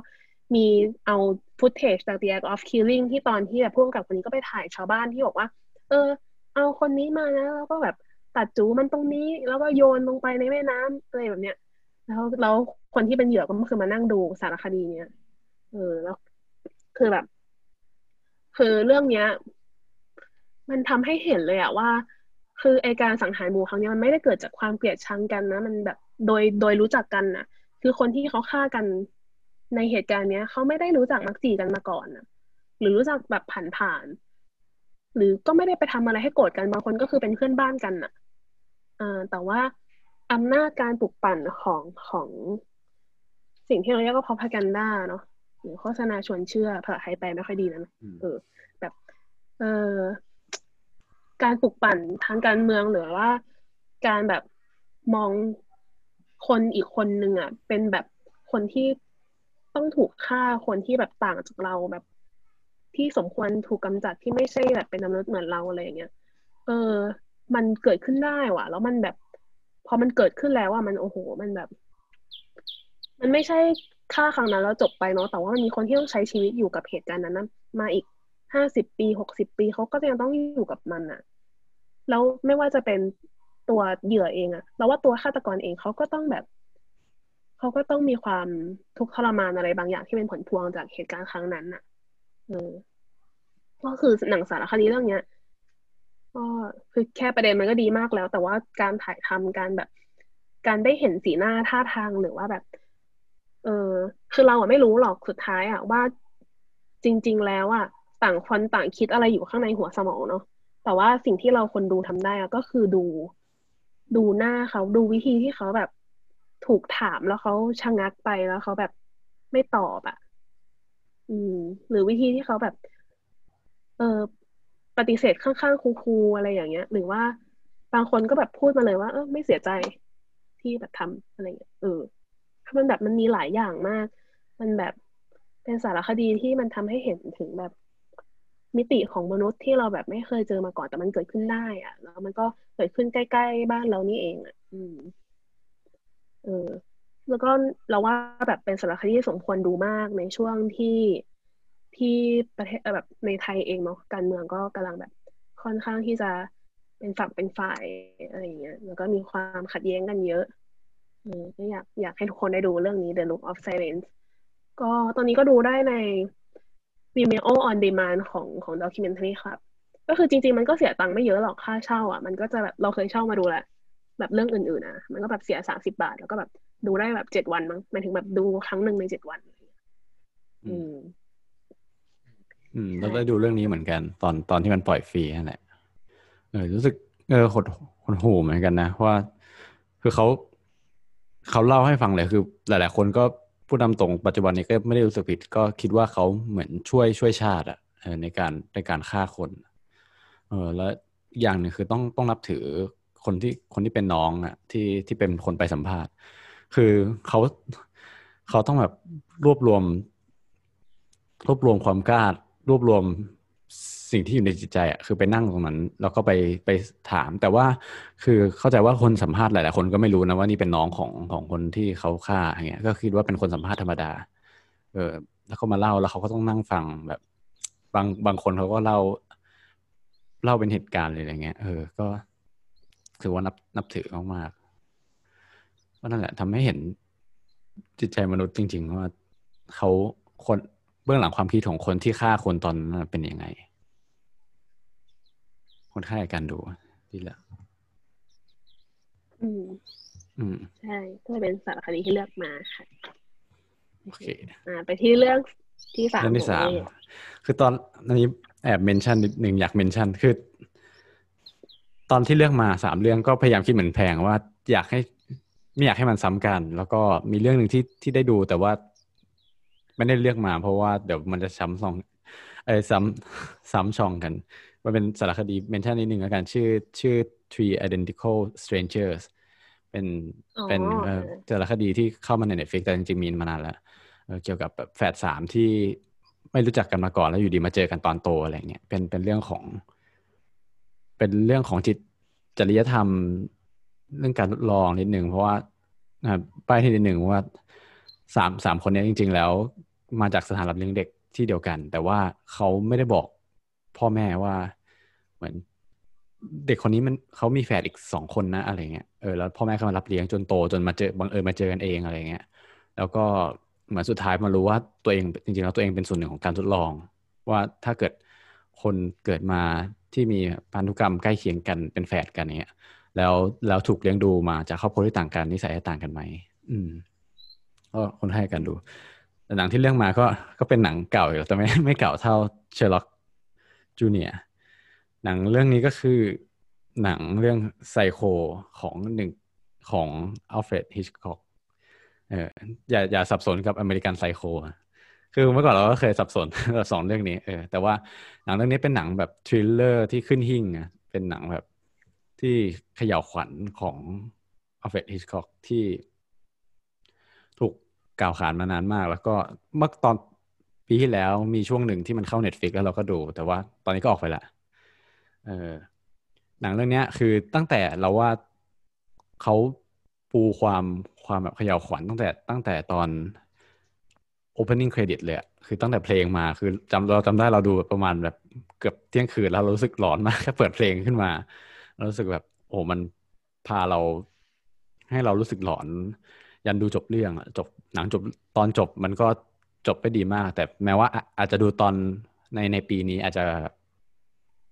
มีเอาฟุตเทจจาก The Act of Killing ที่ตอนที่แบบพ่วงกับคนนี้ก็ไปถ่ายชาวบ้านที่บอกว่า เออ เอาคนนี้มานะ แล้วก็แบบตัดจูมันตรงนี้ แล้วก็โยนลงไปในแม่น้ำอะไรแบบเนี้ยแล้วแล้วคนที่เป็นเหยื่อก็คือมานั่งดูสารคดีเนี้ยเออแล้วคือแบบ คือเรื่องเนี้ย มันทำให้เห็นเลยอะว่า คือไอการสังหารหมู่ครั้งนี้มันไม่ได้เกิดจากความเกลียดชังกันนะ มันแบบ โดยโดยรู้จักกันนะคือคนที่เขาฆ่ากันในเหตุการณ์เนี้ยเขาไม่ได้รู้จักมักจีกันมาก่อนนะหรือรู้จักแบบผ่านผ่าน หรือก็ไม่ได้ไปทำอะไรให้โกรธกันบางคนก็คือเป็นเพื่อนบ้านกันน่ะอ่าแต่ว่าอำนาจการปลุกปั่นของของสิ่งที่เราเรียกว่าพอพากันด้าเนาะหรือโฆษณาชวนเชื่อภาษาไทยแปลไม่ค่อยดีนะเออ แบบ เออการปลุกปั่นทางการเมืองหรือว่า การแบบมอง คนอีกคนหนึ่งอะ เป็นแบบคนที่ต้องถูกฆ่าคนที่แบบต่างจากเราแบบ ที่สมควรถูกกำจัดที่ไม่ใช่แบบเป็นมนุษย์เหมือนเราอะไรอย่างเงี้ยเออ มันเกิดขึ้นได้ว่ะ แล้วมันแบบพอมันเกิดขึ้นแล้วว่ามันโอ้โห มันแบบ มันไม่ใช่ฆ่าครั้งนั้นแล้วจบไปเนาะแต่ว่ามันมีคนที่ต้องใช้ชีวิตอยู่กับเหตุการณ์นั้นมาอีกห้าสิบปีหกสิบปีเขาก็ยังต้องอยู่กับมันอะแล้วไม่ว่าจะเป็น ตัวเหยื่อเองอะเราว่าตัวฆาตกรเองเขาก็ต้องแบบเขาก็ต้องมีความทุกข์ทรมานอะไรบางอย่างที่เป็นผลพวงจากเหตุการณ์ครั้งนั้นน่ะเออก็คือหนังสารคดีเรื่องเนี้ยก็คือแค่ประเด็นมันก็ดีมากแล้ว แต่ว่าการถ่ายทำการแบบ การได้เห็นสีหน้าท่าทางหรือว่าแบบ เออคือเราอะไม่รู้หรอกสุดท้ายอะว่าจริง ๆ แล้วอะต่างคนต่างคิดอะไรอยู่ข้างในหัวสมองเนาะแต่ว่าสิ่งที่เราคนดูทำได้อะก็คือดู ดูหน้าเขาดูวิธีที่เขาแบบถูกถามแล้วเขาชะงักไปแล้วเขาแบบไม่ตอบอะ่ะ อืม หรือวิธีที่เขาแบบ เออปฏิเสธข้างๆครูๆอะไรอย่างเงี้ย หรือว่าบางคนก็แบบพูดมาเลยว่าเออไม่เสียใจที่แบบทำอะไรเงี้ยเออมันแบบมันมีหลายอย่างมาก มันแบบเป็นสารคดีที่มันทำให้เห็นถึงแบบ มิติของมนุษย์ที่เราแบบไม่เคยเจอมาก่อนแต่มันเกิดขึ้นได้อะแล้วมันก็เกิดขึ้นใกล้ๆบ้านเรานี่เองอะ อืม เออ แล้วก็เราว่าแบบเป็นสารคดีที่สมควรดูมากในช่วงที่ที่ประเทศแบบในไทยเองเนาะการเมืองก็กำลังแบบค่อนข้างที่จะเป็นฝักเป็นฝ่ายอะไรอย่างเงี้ยแล้วก็มีความขัดแย้งกันเยอะเออก็อยากอยากให้ทุกคนได้ดูเรื่องนี้ The Look of Silence ก็ตอนนี้ก็ดูได้ใน Vimeo on demand ของของ documentary ครับ ก็คือจริง ๆ มันก็เสียตังค์ไม่เยอะหรอกค่าเช่า อะ มันก็จะแบบเราเคยเช่ามาดูแหละแบบเรื่องอื่นๆนะมันก็แบบเสียสามสิบาท แล้วก็แบบดูได้แบบเจ็ดวันมั้งหมายถึงแบบดูครั้งหนึ่งในเจ็ดวัน อืม อืมเราได้ดูเรื่องนี้เหมือนกัน ตอนตอนที่มันปล่อยฟรีนั่นแหละเออรู้สึก เออหดหดหูเหมือนกันนะว่า คือเขาเขาเล่าให้ฟังเลยคือ หลาย ๆ คนก็ พูดนำตรงปัจจุบันนี้ก็ไม่ได้รู้สึกผิด ก็คิดว่าเขาเหมือนช่วยช่วยชาติอะในการในการฆ่าคน เออแล้วอย่างหนึ่งคือต้องต้องนับถือคนที่คนที่เป็นน้องอะที่ที่เป็นคนไปสัมภาษณ์ คือเขาเขาต้องแบบรวบรวม รวบรวมความกล้ารวบรวม สิ่งที่อยู่ในจิตใจอะคือไปนั่งตรงนั้น แล้วก็ไปไปถาม แต่ว่าคือเข้าใจว่าคนสัมภาษณ์หลายๆคนก็ไม่รู้นะว่านี่เป็นน้องของของคนที่เขาฆ่าอย่างเงี้ย ก็คิดว่าเป็นคนสัมภาษณ์ธรรมดา เออ แล้วเขามาเล่าแล้วเขาก็ต้องนั่งฟังแบบ บางบางคนเขาก็เล่า เล่าเป็นเหตุการณ์เลยอะไรเงี้ยเออก็ถือว่านับนับถือมากๆว่านั่นแหละทำให้เห็นจิตใจมนุษย์จริง ๆ ว่าเขาคนเบื้องหลังความคิดของคนที่ฆ่าคนตอนนั้นเป็นยังไง คนฆ่าการดูดีละอืม อืม ใช่ก็เป็นสารคดีที่เลือกมาค่ะ โอเค อ่า ไปที่เรื่องที่สามเรื่องที่สามของเอคือตอนอันนี้แอบเมนชั่นนิดหนึ่งอยากเมนชั่นคือ ตอนที่เลือกมาสามเรื่องก็พยายามคิดเหมือนแพงว่า อยากให้ไม่อยากให้มันซ้ำกัน แล้วก็มีเรื่องหนึ่งที่ที่ได้ดูแต่ว่าไม่ได้เลือกมา เพราะว่าเดี๋ยวมันจะซ้ำซองเออซ้ำซ้ำช่องกัน มันเป็นสารคดีเมนชั่นนิดนึงแล้วกันชื่อชื่อ Three Identical Strangers เป็นเป็นเอ่อสารคดีที่เข้ามาใน Netflix แต่จริงๆมีมานานแล้วเอ่อเกี่ยวกับแบบแฝดสามที่ไม่รู้จักกันมาก่อนแล้วอยู่ดีมาเจอกันตอนโตอะไรเงี้ยเป็นเป็นเรื่องของ เป็นเรื่องของจิตจริยธรรมเรื่องการทดลองนิดหนึ่งเพราะว่าอ่าป้ายที่นิดหนึ่งว่าสามสามคนนี้จริง ๆ แล้ว มาจากสถานรับเลี้ยงเด็กที่เดียวกัน แต่ว่าเขาไม่ได้บอก พ่อแม่ว่า เหมือน เด็กคนนี้มันเขามีแฝดอีกสองคนนะอะไรเงี้ยเออแล้วพ่อแม่ก็มารับเลี้ยงจนโตจนมาเจอบังเอิญมาเจอกันเองอะไรเงี้ย แล้วก็เหมือนสุดท้ายมารู้ว่าตัวเองจริงๆแล้วตัวเองเป็นส่วนหนึ่งของการทดลอง ว่าถ้าเกิดคนเกิดมาที่มีพันธุกรรมใกล้เคียงกันเป็นแฝดกันเนี้ย แล้วแล้วถูกเลี้ยงดูมาจากครอบครัวที่ต่างกันนิสัยจะต่างกันไหมอืมก็คนให้กันดูแต่หนังที่เรื่องมาก็ก็เป็นหนังเก่าอยู่แต่ไม่ไม่เก่าเท่า Sherlock Jr.หนังเรื่องนี้ก็คือหนังเรื่องไซโคของหนึ่งของ Alfred Hitchcock เอออย่าอย่าสับสนกับ American Psycho คือเมื่อก่อนเราก็เคยสับสนสองเรื่องนี้เออแต่ว่าหนังเรื่องนี้เป็นหนังแบบ thriller ที่ขึ้นหิ้งอะเป็นหนังแบบที่เขย่าขวัญของ Alfred Hitchcock ที่ ถูกกล่าวขานมานานมาก แล้วก็เมื่อตอน ปีที่แล้วมีช่วงหนึ่งที่มันเข้า Netflix แล้วเราก็ดู แต่ว่าตอนนี้ก็ออกไปละเออหนังเรื่องนี้คือตั้งแต่เราว่าเขาปูความความแบบเขย่าวขวัญตั้งแต่ตั้งแต่ตอน opening credit เลยคือตั้งแต่เพลงมาคือจำเราจำได้เราดูประมาณแบบเกือบเที่ยงคืนแล้วรู้สึกหลอนมากแค่เปิดเพลงขึ้นมาเรารู้สึกแบบ โอ้มันพาเรา ให้เรารู้สึกหลอน ยันดูจบเรื่องจบหนังจบตอนจบมันก็ จบไปดีมาก แต่แม้ว่าอาจจะดูตอนในในปีนี้อาจจะ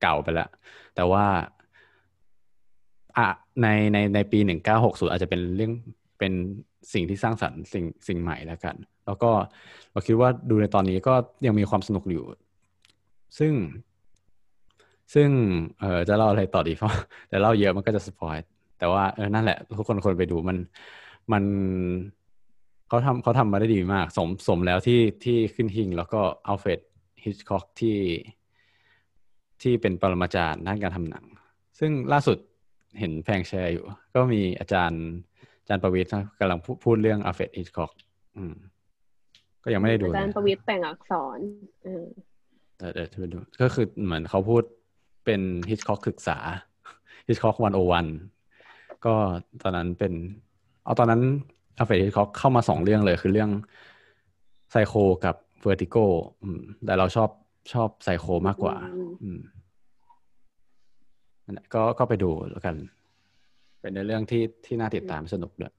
เก่าไปแล้ว แต่ว่าอะในในในปีหนึ่งเก้าหกศูนย์อาจจะเป็นเรื่องเป็นสิ่งที่สร้างสรรค์สิ่งสิ่งใหม่แล้วกัน แล้วก็เราคิดว่าดูในตอนนี้ก็ยังมีความสนุกอยู่ ซึ่ง ซึ่งเออจะเล่าอะไรต่อดีเพราะแต่เล่าเยอะมันก็จะ spoil แต่ว่าเออนั่นแหละ ทุกคนควรไปดูมันมัน เขาทำเขาทำมาได้ดีมาก สมสมแล้วที่ที่ขึ้นหิ้ง แล้วก็ Alfred Hitchcock ที่ที่เป็นปรมาจารย์ด้านการทำหนัง ซึ่งล่าสุดเห็นแพงแชร์อยู่ ก็มีอาจารย์อาจารย์ประวิทย์กำลังพูดเรื่อง Alfred Hitchcock อืมก็ยังไม่ได้ดูอาจารย์ประวิทย์แต่งอักษรเออเดี๋ยวเดี๋ยวจะไปดูก็คือเหมือนเขาพูดเป็น Hitchcock ศึกษา Hitchcock one-o-one ก็ตอนนั้นเป็น เอาตอนนั้น Alfred Hitchcock เข้ามาสองเรื่องเลย คือเรื่อง Psycho กับ Vertigo แต่เราชอบชอบไซโคมากกว่า อืมนั่นแหละก็ก็ไปดูแล้วกัน เป็นในเรื่องที่ที่น่าติดตามสนุกด้วย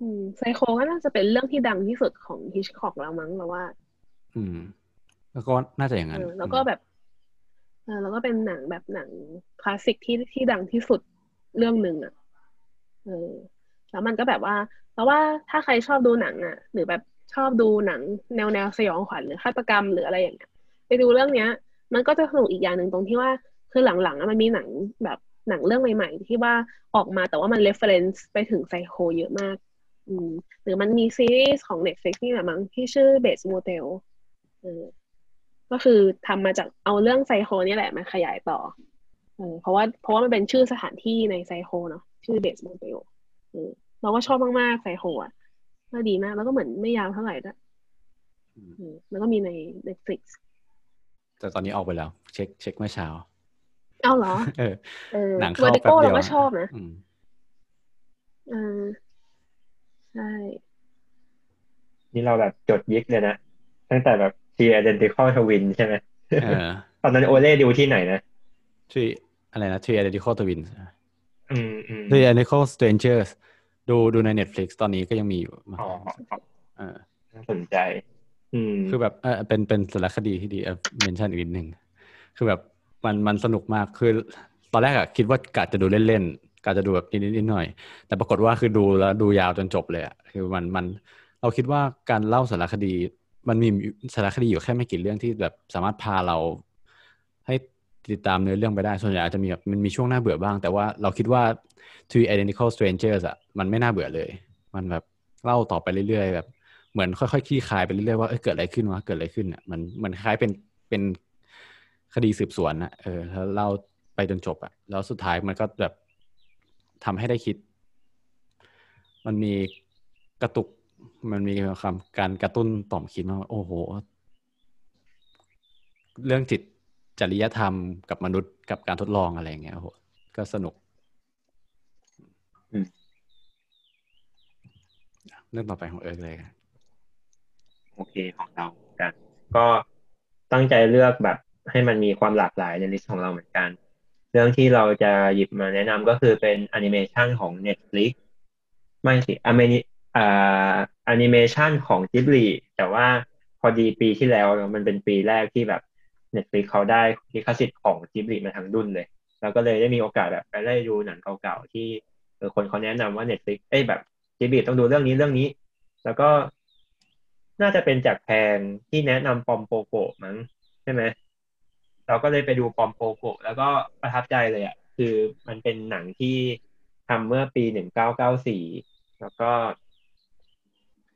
อืมไซโคก็น่าจะเป็นเรื่องที่ดังที่สุดของฮิชคอกแล้วมั้งเราว่า อืม แล้วก็น่าจะอย่างนั้นเออแล้วก็แบบเออแล้วก็เป็นหนังแบบหนังคลาสสิกที่ที่ดังที่สุดเรื่องหนึ่งอะเออ แล้วมันก็แบบว่าเพราะว่าถ้าใครชอบดูหนังอะ หรือแบบชอบดูหนังแนวแนวสยองขวัญหรือฆาตกรรมหรืออะไรอย่างเงี้ยไปดูเรื่องเนี้ย มันก็จะสนุกอีกอย่างหนึ่งตรงที่ว่าคือหลังๆมันมีหนังแบบหนังเรื่องใหม่ ๆ ที่ว่าออกมาแต่ว่ามัน reference ไปถึงไซโคเยอะมาก อืมหรือมันมีซีรีส์ของ Netflix นี่แหละมั้งที่ชื่อ Base Motel เออก็คือทำมาจากเอาเรื่องไซโคนี่แหละมาขยายต่อเออเพราะว่าเพราะว่ามันเป็นชื่อสถานที่ในไซโคเนาะชื่อ Base Motel เออ เราก็ชอบมากๆไซโคอะก็ดีมาก แล้วก็เหมือนไม่ยาวเท่าไหร่ด้วยแล้วก็มีใน Netflix แต่ตอนนี้ออกไปแล้ว เช็คเช็คเมื่อเช้า เอาเหรอ เออเออหนังเวอเข้าร์ติแป๊บโก้เดีเรายวก็ชอบนะอืมเออใช่ นี่เราแบบจดยิกเลยนะ ตั้งแต่แบบ T Identical Twin ใช่ไหมเออตอนนั้นโอเล่ดูที่ไหนนะชื่ออะไรนะ Three Identical Twins อืมอืม Three Identical Strangers ดูดูใน Netflix ตอนนี้ก็ยังมีอยู่อ๋อเออน่าสนใจอืมคือแบบเออเป็นเป็นสารคดีที่ดีเออเมนชั่นอีกนิดนึงคือแบบมันมันสนุกมากคือตอนแรกอะคิดว่ากะจะดูเล่นๆกะจะดูแบบนิดๆหน่อยๆแต่ปรากฏว่าคือดูแล้วดูยาวจนจบเลยอะคือมันมันเราคิดว่าการเล่าสารคดี มันมีสารคดีอยู่แค่ไม่กี่เรื่องที่แบบสามารถพาเราให้ ติดตามเนื้อเรื่องไปได้ ส่วนใหญ่อาจจะมีแบบมันมีช่วงน่าเบื่อบ้าง แต่ว่าเราคิดว่า Three Identical Strangers อะมันไม่น่าเบื่อเลย มันแบบเล่าต่อไปเรื่อยๆ แบบ เหมือนค่อยๆคลี่คลายไปเรื่อยๆว่าเอ้ยเกิดอะไรขึ้นวะเกิดอะไรขึ้นอะมันมันคล้ายเป็นเป็นคดีสืบสวนอะเออแล้วเล่าไปจนจบอะแล้วสุดท้ายมันก็แบบทำให้ได้คิด มันมีกระตุกมันมีคำการกระตุ้นต่อมคิดว่าโอ้โห เรื่องจิต จริยธรรมกับมนุษย์กับการทดลองอะไรอย่างเงี้ยโอ้โหก็สนุกอืมเรื่องต่อไปของเอิร์กเลยครับโอเคของเรากัน ก็ตั้งใจเลือกแบบให้มันมีความหลากหลายใน list ของเราเหมือนกัน เรื่องที่เราจะหยิบมาแนะนำก็คือเป็นแอนิเมชันของ Netflix ไม่สิอเมนิอ่าแอนิเมชันของ Ghibliแต่ว่าพอดีปีที่แล้วมันเป็นปีแรกที่แบบ Netflix เขาได้ลิขสิทธิ์ของจิบลีมาทั้งดุนเลยแล้วก็เลยได้มีโอกาสแบบไปไล่ดูหนังเก่าๆที่เออคนเขาแนะนำว่า Netflix เอ้ยแบบจิบลีต้องดูเรื่องนี้เรื่องนี้ แล้วก็น่าจะเป็นจากแพงที่แนะนำปอมโปโกมั้งใช่ไหมเราก็เลยไปดูปอมโปโกแล้วก็ประทับใจเลยอะคือมันเป็นหนังที่ทำเมื่อปีหนึ่งเก้าเก้าสี่แล้วก็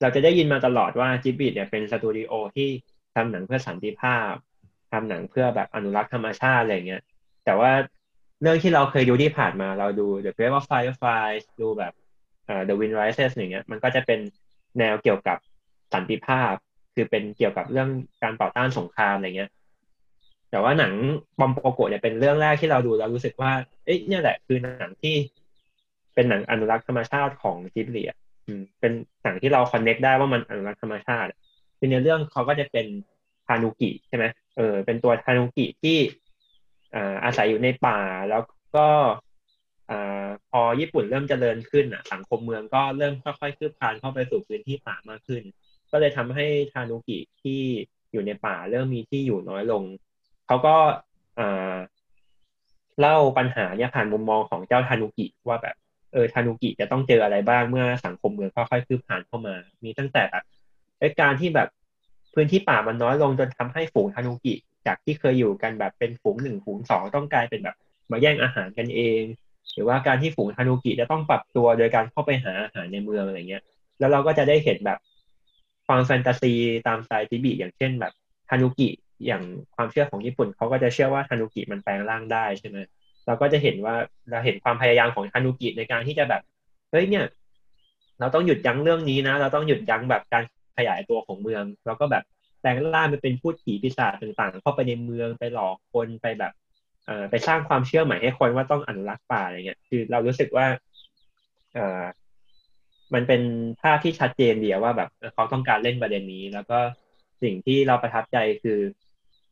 เราจะได้ยินมาตลอดว่าจิบิเนี่ยเป็นสตูดิโอที่ทำหนังเพื่อสันติภาพ ทำหนังเพื่อแบบอนุรักษ์ธรรมชาติอะไรเงี้ย แต่ว่าเรื่องที่เราเคยดูที่ผ่านมาเราดู The Grave of Fireflies ดูแบบเอ่อ The Wind Rises อย่างเงี้ย มันก็จะเป็นแนวเกี่ยวกับสันติภาพ คือเป็นเกี่ยวกับเรื่องการต่อต้านสงครามอะไรเงี้ย แต่ว่าหนังบอมโปโกเนี่ยเป็นเรื่องแรกที่เราดูแล้วรู้สึกว่า เอ๊ะเนี่ยแหละคือหนังที่เป็นหนังอนุรักษ์ธรรมชาติของจิบลีอะอืมเป็นหนังที่เราคอนเน็กได้ว่ามันอนุรักษ์ธรรมชาติคือในเรื่องเขาก็จะเป็นทานุกิใช่ไหม เออเป็นตัวทานุกิที่อ่าอาศัยอยู่ในป่าแล้วก็อ่าพอญี่ปุ่นเริ่มเจริญขึ้นอะ สังคมเมืองก็เริ่มค่อยๆคืบคลานเข้าไปสู่พื้นที่ป่ามากขึ้น ก็เลยทำให้ทานุกิที่อยู่ในป่าเริ่มมีที่อยู่น้อยลง เขาก็อ่าเล่าปัญหาเนี่ยผ่านมุมมองของเจ้าทานุกิว่าแบบเออทานุกิจะต้องเจออะไรบ้างเมื่อสังคมเมืองค่อยๆคืบคลานเข้ามา มีตั้งแต่แบบการที่แบบ พื้นที่ป่ามันน้อยลงจนทำให้ฝูงทานุกิจากที่เคยอยู่กันแบบเป็นฝูงหนึ่งฝูงสองต้องกลายเป็นแบบมาแย่งอาหารกันเอง หรือว่าการที่ฝูงทานุกิจะต้องปรับตัวโดยการเข้าไปหาอาหารในเมืองอะไรเงี้ย แล้วเราก็จะได้เห็นแบบความแฟนตาซีตามสไตล์จิบิอย่างเช่นแบบทานุกิอย่างความเชื่อของญี่ปุ่นเขาก็จะเชื่อว่าทานุกิมันแปลงร่างได้ใช่ไหมเราก็จะเห็นว่าเราเห็นความพยายามของทานุกิในการที่จะแบบเฮ้ยเนี่ย เราต้องหยุดยั้งเรื่องนี้นะ เราต้องหยุดยั้งแบบการ ขยายตัวของเมือง แล้วก็แบบแปลงร่างไปเป็นพูดผีปีศาจต่างๆ เข้าไปในเมืองไปหลอกคนไปแบบเอ่อไปสร้างความเชื่อใหม่ให้คนว่าต้องอนุรักษ์ป่าอะไรเงี้ยคือเรารู้สึกว่าเอ่อมันเป็นภาพที่ชัดเจนเดียวว่าแบบเขาต้องการเล่นประเด็นนี้ แล้วก็สิ่งที่เราประทับใจคือ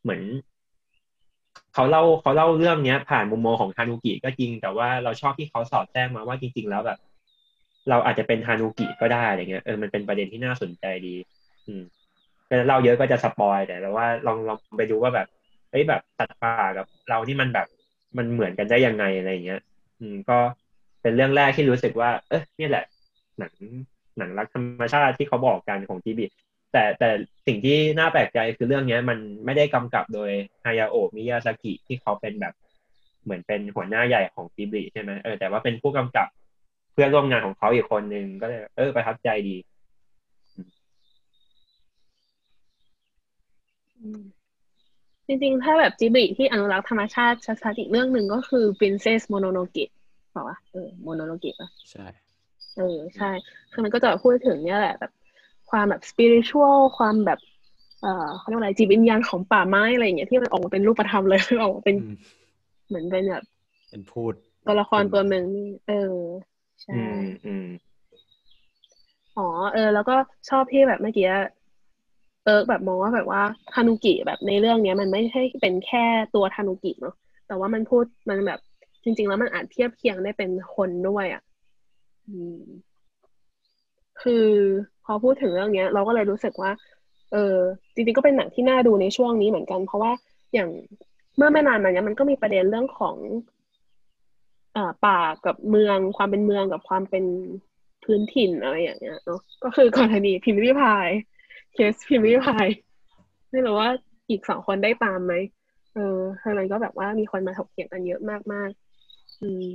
เหมือนเขาเล่าเขาเล่าเรื่องเนี้ยผ่านมุมมองของฮานุกิก็จริง แต่ว่าเราชอบที่เขาสอดแทรกมาว่าจริง ๆ แล้วแบบ เราอาจจะเป็นฮานุกิก็ได้อะไรเงี้ยเออมันเป็นประเด็นที่น่าสนใจดี อืมเล่าเยอะก็จะสปอยแต่แล้วว่าลองลองไปดูว่าแบบเอ้ยแบบสัตว์ป่ากับ เราที่มันแบบมันเหมือนกันได้ยังไงอะไรเงี้ย อืม ก็เป็นเรื่องแรกที่รู้สึกว่า เออเนี่ยแหละ หนังหนังรักธรรมชาติที่เขาบอกกันของจีบีแต่แต่สิ่งที่น่าแปลกใจคือเรื่องเนี้ย มันไม่ได้กำกับโดยฮายาโอะมิยาซากิที่เขาเป็นแบบเหมือนเป็นหัวหน้าใหญ่ของจีบีใช่ไหมเออแต่ว่าเป็นผู้กำกับ พื่อนร่วมงานของเขาอีกคนหนึ่งก็เลยเออประทับใจดี จริงๆ ถ้าแบบจิบิที่อนุรักษ์ธรรมชาติชัดๆอีกเรื่องหนึ่งก็คือ Princess Mononoke บอกว่าเออ Mononoke ป่ะใช่เออใช่คือมันก็จะพูดถึงเนี่ยแหละแบบความแบบ spiritual ความแบบเอ่อเขาเรียกว่าอะไรจิตวิญญาณของป่าไม้อะไรอย่างเงี้ยที่มันออกมาเป็นรูปธรรมเลยออกมาเป็น เหมือนเป็นแบบเป็นพูดตัวละครตัวหนึ่งเออ ใช่อ๋อเออ แล้วก็ชอบที่แบบเมื่อกี้เอิร์กแบบมองว่าแบบว่าทานุกิแบบในเรื่องเนี้ย มันไม่ใช่เป็นแค่ตัวทานุกิเนาะแต่ว่ามันพูดมันแบบ จริง ๆ แล้วมันอาจเทียบเคียงได้เป็นคนด้วยอะคือพอพูดถึงเรื่องเนี้ย เราก็เลยรู้สึกว่า เออ จริงๆก็เป็นหนังที่น่าดูในช่วงนี้เหมือนกัน เพราะว่าอย่างเมื่อไม่นานมาเนี้ยมันก็มีประเด็นเรื่องของอ่า ป่ากับเมืองความเป็นเมืองกับความเป็นพื้นถิ่นอะไรอย่างเงี้ยเนาะก็คือกรณีพิมพ์ริพายเคสพิมพ์ริพายไม่รู้ว่าอีกสองคนได้ตามไหมเออทางนั้นก็แบบว่ามีคนมาถกเถียงกันเยอะมากมากอืม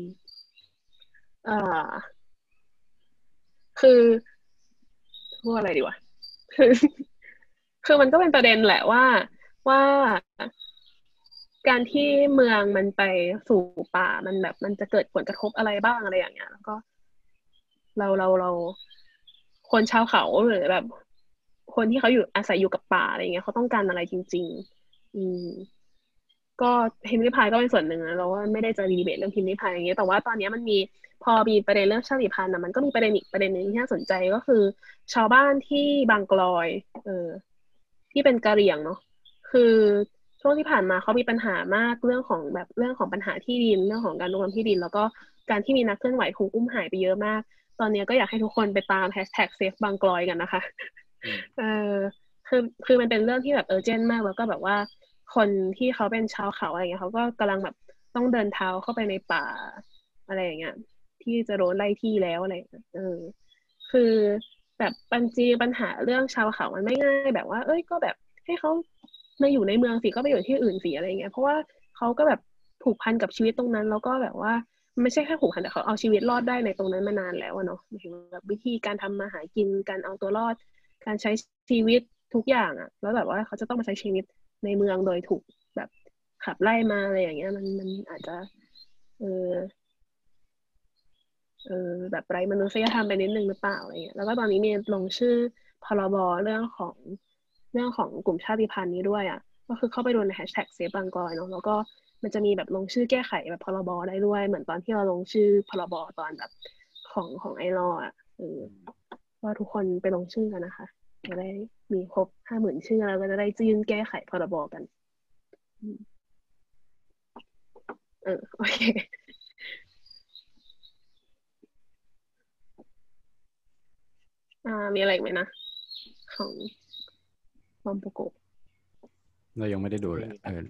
อ่าคือพูดอะไรดีวะคือคือมันก็เป็นประเด็นแหละว่าว่า การที่เมืองมันไปสู่ป่ามันแบบมันจะเกิดผลกระทบอะไรบ้างอะไรอย่างเงี้ย แล้วก็ เราเราเรา คนชาวเขาหรือแบบ คนที่เขาอยู่อาศัยอยู่กับป่าอะไรเงี้ยเขาต้องการอะไรจริง ๆ อืม ก็พิมพ์ริพายก็เป็นส่วนหนึ่งนะเราว่าไม่ได้จะดีเบตเรื่องพิมพ์ริพายอย่างเงี้ยแต่ว่าตอนนี้มันมีพอมีประเด็นเรื่องชาติพันธุ์นะมันก็มีประเด็นอีกประเด็นหนึ่งที่น่าสนใจก็คือ ชาวบ้านที่บางกลอย เออ ที่เป็นกะเหรี่ยงเนาะคือ ช่วงที่ผ่านมาเขามีปัญหามากเรื่องของแบบเรื่องของปัญหาที่ดินเรื่องของการรวมที่ดิน แล้วก็การที่มีนักเคลื่อนไหวถูกอุ้มหายไปเยอะมาก ตอนนี้ก็อยากให้ทุกคนไปตามแฮชแท็ก save บางกลอยกันนะคะเออคือคือมันเป็นเรื่องที่แบบเออเจนมากแล้วก็แบบว่าคนที่เขาเป็นชาวเขาอะไรเงี้ยเขาก็กำลังแบบต้องเดินเท้าเข้าไปในป่าอะไรอย่างเงี้ยที่จะโดนไล่ที่แล้วอะไรเออ คือแบบปัญจีปัญหาเรื่องชาวเขามันไม่ง่าย แบบว่า เอ้ยก็แบบให้เขา ไมาอยู่ในเมืองสิก็ไปอยู่ที่อื่นสิอะไรเงี้ยเพราะว่าเขาก็แบบผูกพันกับชีวิตตรงนั้น แล้วก็แบบว่าไม่ใช่แค่ผูกพันแต่เขาเอาชีวิตรอดได้ในตรงนั้นมานานแล้วเนาะถึงแบบวิธีการทำมาหากินการเอาตัวรอด การใช้ชีวิตทุกอย่างอะแล้วแบบว่าเขาจะต้องมาใช้ชีวิตในเมืองโดยถูกแบบขับไล่มาอะไรอย่างเงี้ย มันมันอาจจะ เออเออแบบไร้มนุษยธรรมไปนิดนึงหรือเปล่าอะไรเงี้ยแล้วก็ตอนนี้มีลงชื่อพรบเรื่องของ เรื่องของกลุ่มชาติพันธุ์นี้ด้วยอะก็คือเข้าไปดูในแฮชแท็กเซฟบางกอยเนาะแล้วก็มันจะมีแบบลงชื่อแก้ไขแบบพรบได้ด้วย เหมือนตอนที่เราลงชื่อพรบตอนแบบของของไอรออะว่าทุกคนไปลงชื่อกันนะคะจะได้มีครบห้าหมื่นชื่อแล้วก็จะได้ยื่นแก้ไขพรบกันเออโอเคอ่ามีอะไรไหมนะของ บอมโปโกเรายังไม่ได้ดูเลยเออ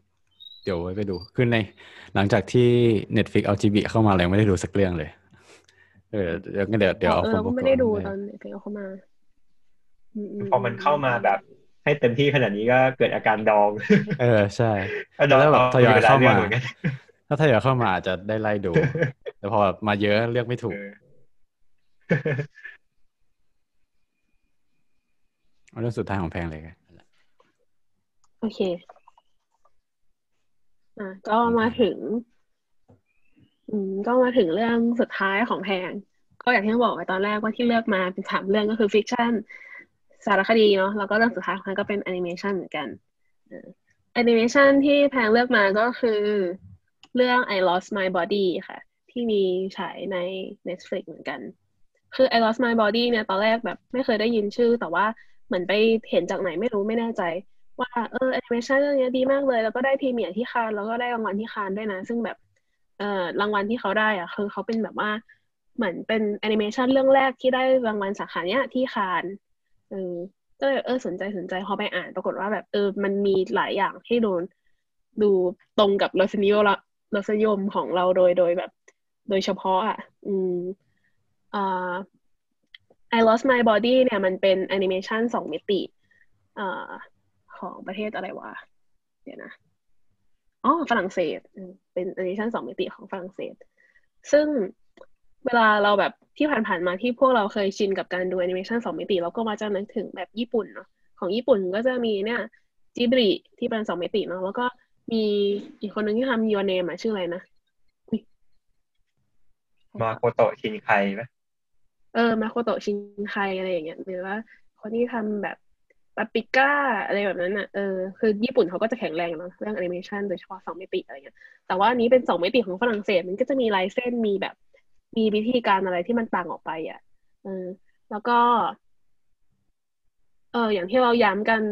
เดี๋ยวไว้ไปดูคือใน หลังจากที่ Netflix เอาจีบีเข้ามาเราไม่ได้ดูสักเรื่องเลย เออเดี๋ยวเดี๋ยวเดี๋ยวเอาเราไม่ได้ดูตอน Netflix เอาเข้ามาพอมันเข้ามาแบบ ให้เต็มที่ขนาดนี้ก็เกิดอาการดอง เออใช่แล้วแบบทยอยเข้ามาถ้าทยอยเข้ามาอาจจะได้ไล่ดู แต่พอมาเยอะเลือกไม่ถูกเรื่องสุดท้ายของแพงเลย โอเค อะก็มาถึง อืม ก็มาถึงเรื่องสุดท้ายของแพง ก็อย่างที่บอกไปตอนแรกว่าที่เลือกมาเป็นสามเรื่องก็คือฟิกชันสารคดีเนาะแล้วก็เรื่องสุดท้ายของแพงก็เป็นแอนิเมชันเหมือนกันแอนิเมชันที่แพงเลือกมาก็คือเรื่อง I Lost My Body ค่ะ ที่มีฉายใน Netflix เหมือนกัน คือ I Lost My Body เนี่ยตอนแรกแบบไม่เคยได้ยินชื่อ แต่ว่าเหมือนไปเห็นจากไหนไม่รู้ไม่แน่ใจ ว่าเออแอนิเมชันเรื่องนี้ดีมากเลย แล้วก็ได้ premiere ที่คานส์แล้วก็ได้รางวัลที่คานส์ด้วยนะ ซึ่งแบบเออรางวัลที่เขาได้อะคือเขาเป็นแบบว่าเหมือนเป็นแอนิเมชันเรื่องแรกที่ได้รางวัลสาขาเนี้ยที่คานเออก็เลยเออสนใจสนใจพอไปอ่านปรากฏว่าแบบเออ มันมีหลายอย่างที่โดนดูตรงกับรสนิยมละรสนิยมของเราโดยโดยแบบ โดยเฉพาะ อะ อืมอ่า I Lost My Body เนี่ย มันเป็นแอนิเมชันสองมิติอ่า ของประเทศอะไรวะเดี๋ยวนะอ๋อฝรั่งเศส เป็นแอนิเมชันสองมิติของฝรั่งเศส ซึ่งเวลาเราแบบที่ผ่านๆมาที่พวกเราเคยชินกับการดูแอนิเมชันสองมิติเราก็มาจะนึกถึงแบบญี่ปุ่นเนาะของญี่ปุ่นก็จะมีเนี่ย Ghibli ที่เป็นสองมิติเนาะแล้วก็มีอีกคนหนึ่งที่ทำ Your Name ชื่ออะไรนะมาโคโตะชินไคไหมเออมาโคโตะชินไคอะไรอย่างเงี้ยหรือว่าคนที่ทำแบบ ปาปิก้าอะไรแบบนั้นอะเออคือญี่ปุ่นเขาก็จะแข็งแรงเนาะเรื่องแอนิเมชันโดยเฉพาะสองมิติอะไรเงี้ยแต่ว่านี้เป็นสองมิติของฝรั่งเศสมันก็จะมีลายเส้นมีแบบ มีวิธีการอะไรที่มันต่างออกไปอะเออแล้วก็ เอออย่างที่เราย้ำกัน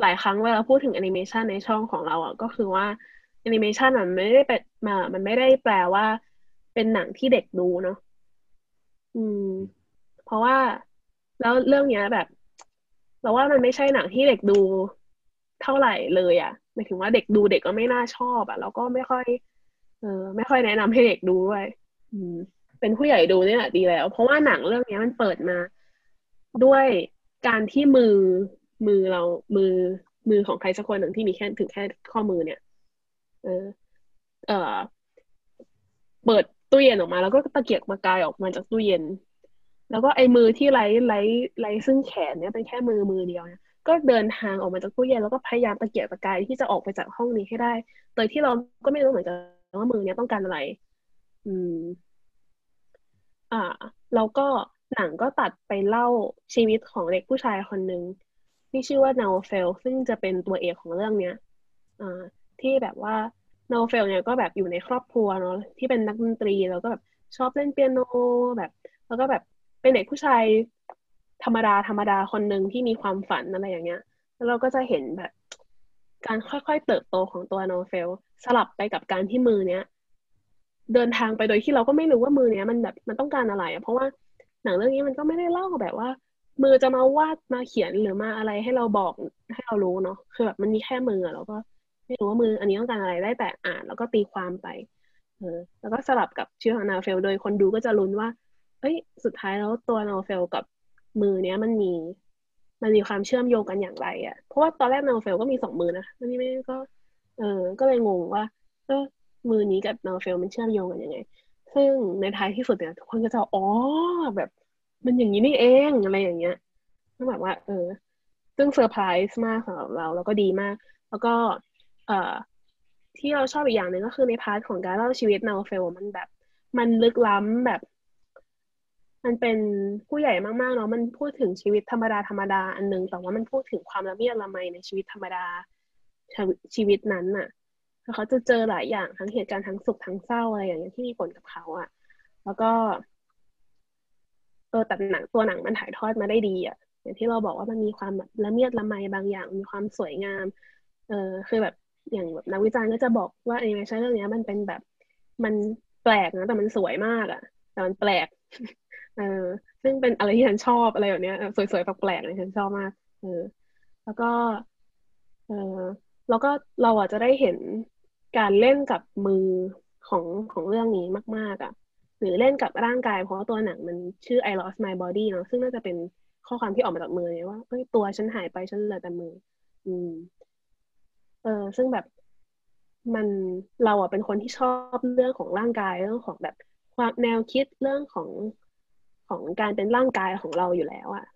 หลายครั้งเวลาพูดถึงแอนิเมชันในช่องของเราอะก็คือว่าแอนิเมชันมันไม่ได้เป็นมามันไม่ได้แปลว่า เป็นหนังที่เด็กดูเนาะอืม เพราะว่าแล้วเรื่องเนี้ยแบบ เราว่ามันไม่ใช่หนังที่เด็กดูเท่าไหร่เลยอะ่ะหมายถึงว่าเด็กดูเด็กก็ไม่น่าชอบอะ่ะแล้วก็ไม่ค่อย เออไม่ค่อยแนะนำให้เด็กดูด้วย อืม เป็นผู้ใหญ่ดูเนี่ยดีแล้ว เพราะว่าหนังเรื่องนี้มันเปิดมา ด้วยการที่มือมือเรามือมือของใครสักคนหนึ่งที่มีแค่ถึงแค่ข้อมือเนี่ย เออ เออเปิดตู้เย็นออกมา แล้วก็ตะเกียกมากายออกมาจากตู้เย็น แล้วก็ไอ้มือที่ไร้ไร้ไร้ซึ่งแขนเนี่ยเป็นแค่มือมือเดียวเนี่ยก็เดินทางออกมาจากตู้เย็นแล้วก็พยายามตะเกียกตะกายที่จะออกไปจากห้องนี้ให้ได้ โดยที่เราก็ไม่รู้เหมือนกันว่ามือเนี้ยต้องการอะไร อืม อ่า แล้วก็หนังก็ตัดไปเล่าชีวิตของเด็กผู้ชายคนหนึ่งที่ชื่อว่านาเฟล ซึ่งจะเป็นตัวเอกของเรื่องเนี้ยอ่าที่แบบว่านาเฟลเนี่ยก็แบบอยู่ในครอบครัวเนาะที่เป็นนักดนตรีแล้วก็แบบชอบเล่นเปียโนแบบ แล้วก็แบบ เป็นเด็กผู้ชายธรรมดาธรรมดาคนหนึ่งที่มีความฝันอะไรอย่างเงี้ย แล้วเราก็จะเห็นแบบ การค่อยๆเติบโตของตัวโนเฟล สลับไปกับการที่มือเนี้ยเดินทางไปโดยที่เราก็ไม่รู้ว่ามือเนี้ยมันแบบมันต้องการอะไรอะเพราะว่าหนังเรื่องนี้มันก็ไม่ได้เล่าแบบว่า มือจะมาวาดมาเขียนหรือมาอะไรให้เราบอกให้เรารู้เนาะคือแบบมันมีแค่มือเราก็ ไม่รู้ว่ามืออันนี้ต้องการอะไรได้แต่อ่าน แล้วก็ตีความไปเออแล้วก็สลับกับชื่อของนาเฟล โดยคนดูก็จะลุ้นว่า เอ้ย สุดท้ายแล้วตัวนอเฟลกับมือเนี้ยมันมี มันมีความเชื่อมโยงกันอย่างไรอะ่ะ เพราะว่าตอนแรกนอเฟลก็มีสองมือนะอันนี้ไม่ก็ เออ ก็เลยงงว่าเออมือนี้กับนอเฟลมันเชื่อมโยงกันยังไง ซึ่งในท้ายที่สุดเนี่ยทุกคนก็จะอ๋อแบบ มันอย่างนี้นี่เองอะไรอย่างเงี้ยก็แบบว่า เออ ซึ่งเซอร์ไพรส์มากสำหรับเราแล้วก็ดีมาก แล้วก็ เอ่อที่เราชอบอีกอย่างหนึ่งก็คือใน part ของการเล่าชีวิต Naoufel มันแบบ มันลึกล้ำแบบ มันเป็นผู้ใหญ่มากๆเนาะมันพูดถึงชีวิตธรรมดาธรรมดาอันนึง แต่ว่ามันพูดถึงความละเมียดละไมในชีวิตธรรมดาชีวิตนั้นน่ะเขาจะเจอหลายอย่างทั้งเหตุการณ์ทั้งสุขทั้งเศร้าอะไรอย่างเงี้ยที่มีผลกับเขาอะแล้วก็ เออแต่หนังตัวหนังมันถ่ายทอดมาได้ดีอะอย่างที่เราบอกว่ามันมีความแบบละเมียดละไมบางอย่าง มีความสวยงาม เออคือแบบอย่างแบบนักวิจารณ์ก็จะบอกว่าแอนิเมชันเรื่องนี้มันเป็นแบบมันแปลกนะแต่มันสวยมากอะ แต่มันแปลก เออซึ่งเป็นอะไรที่ฉันชอบอะไรแบบนี้สวยๆแปลกๆเลยฉันชอบมาก เออ แล้วก็ เออแล้วก็เราอาจจะได้เห็นการเล่นกับมือของของเรื่องนี้มาก ๆ อะ หรือเล่นกับร่างกายเพราะตัวหนังมันชื่อ I lost my body เนาะซึ่งน่าจะเป็นข้อความที่ออกมาจากมือเนี่ยว่าเอ้ยตัวฉันหายไปฉันเหลือแต่มือ อืม เออ ซึ่งแบบมันเราอะเป็นคนที่ชอบเรื่องของร่างกายเรื่องของแบบความแนวคิดเรื่องของ ของการเป็นร่างกายของเราอยู่แล้วอะ่ะ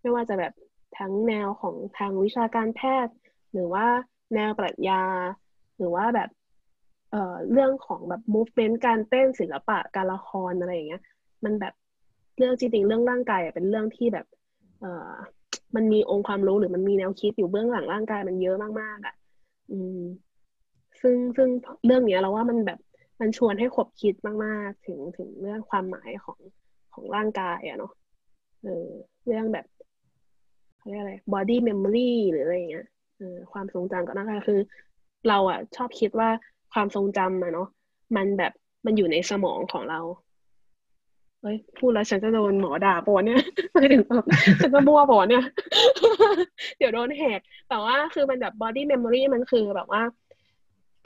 ไม่ว่าจะแบบทั้งแนวของทางวิชาการแพทย์ หรือว่าแนวปรัชญา หรือว่าแบบเอ่อเรื่องของแบบ movement การเต้นศิลปะการละครอะไรอย่างเงี้ย มันแบบเรื่องจริงๆเรื่องร่างกายเป็นเรื่องที่แบบ เอ่อมันมีองค์ความรู้หรือมันมีแนวคิดอยู่เบื้องหลังร่างกายมันเยอะมากๆอะ อืม ซึ่งซึ่งเรื่องเนี้ยเราว่ามันแบบมันชวนให้ขบคิดมาก ๆ ถึงถึงเรื่องความหมายของ ของร่างกายอะเนาะเออเรื่องแบบเขาเรียกอะไร body memory หรืออะไรเงี้ยเออความทรงจำก็นะคะคือ เราอะชอบคิดว่าความทรงจำอะเนาะมันแบบมันอยู่ในสมองของเราเฮ้ยพูดแล้วฉันจะโดนหมอด่าปะเนี่ยไม่ถึงฉันจะบัวปะเนี่ย เดี๋ยวโดนแหก แต่ว่าคือมันแบบ body memory มันคือแบบว่า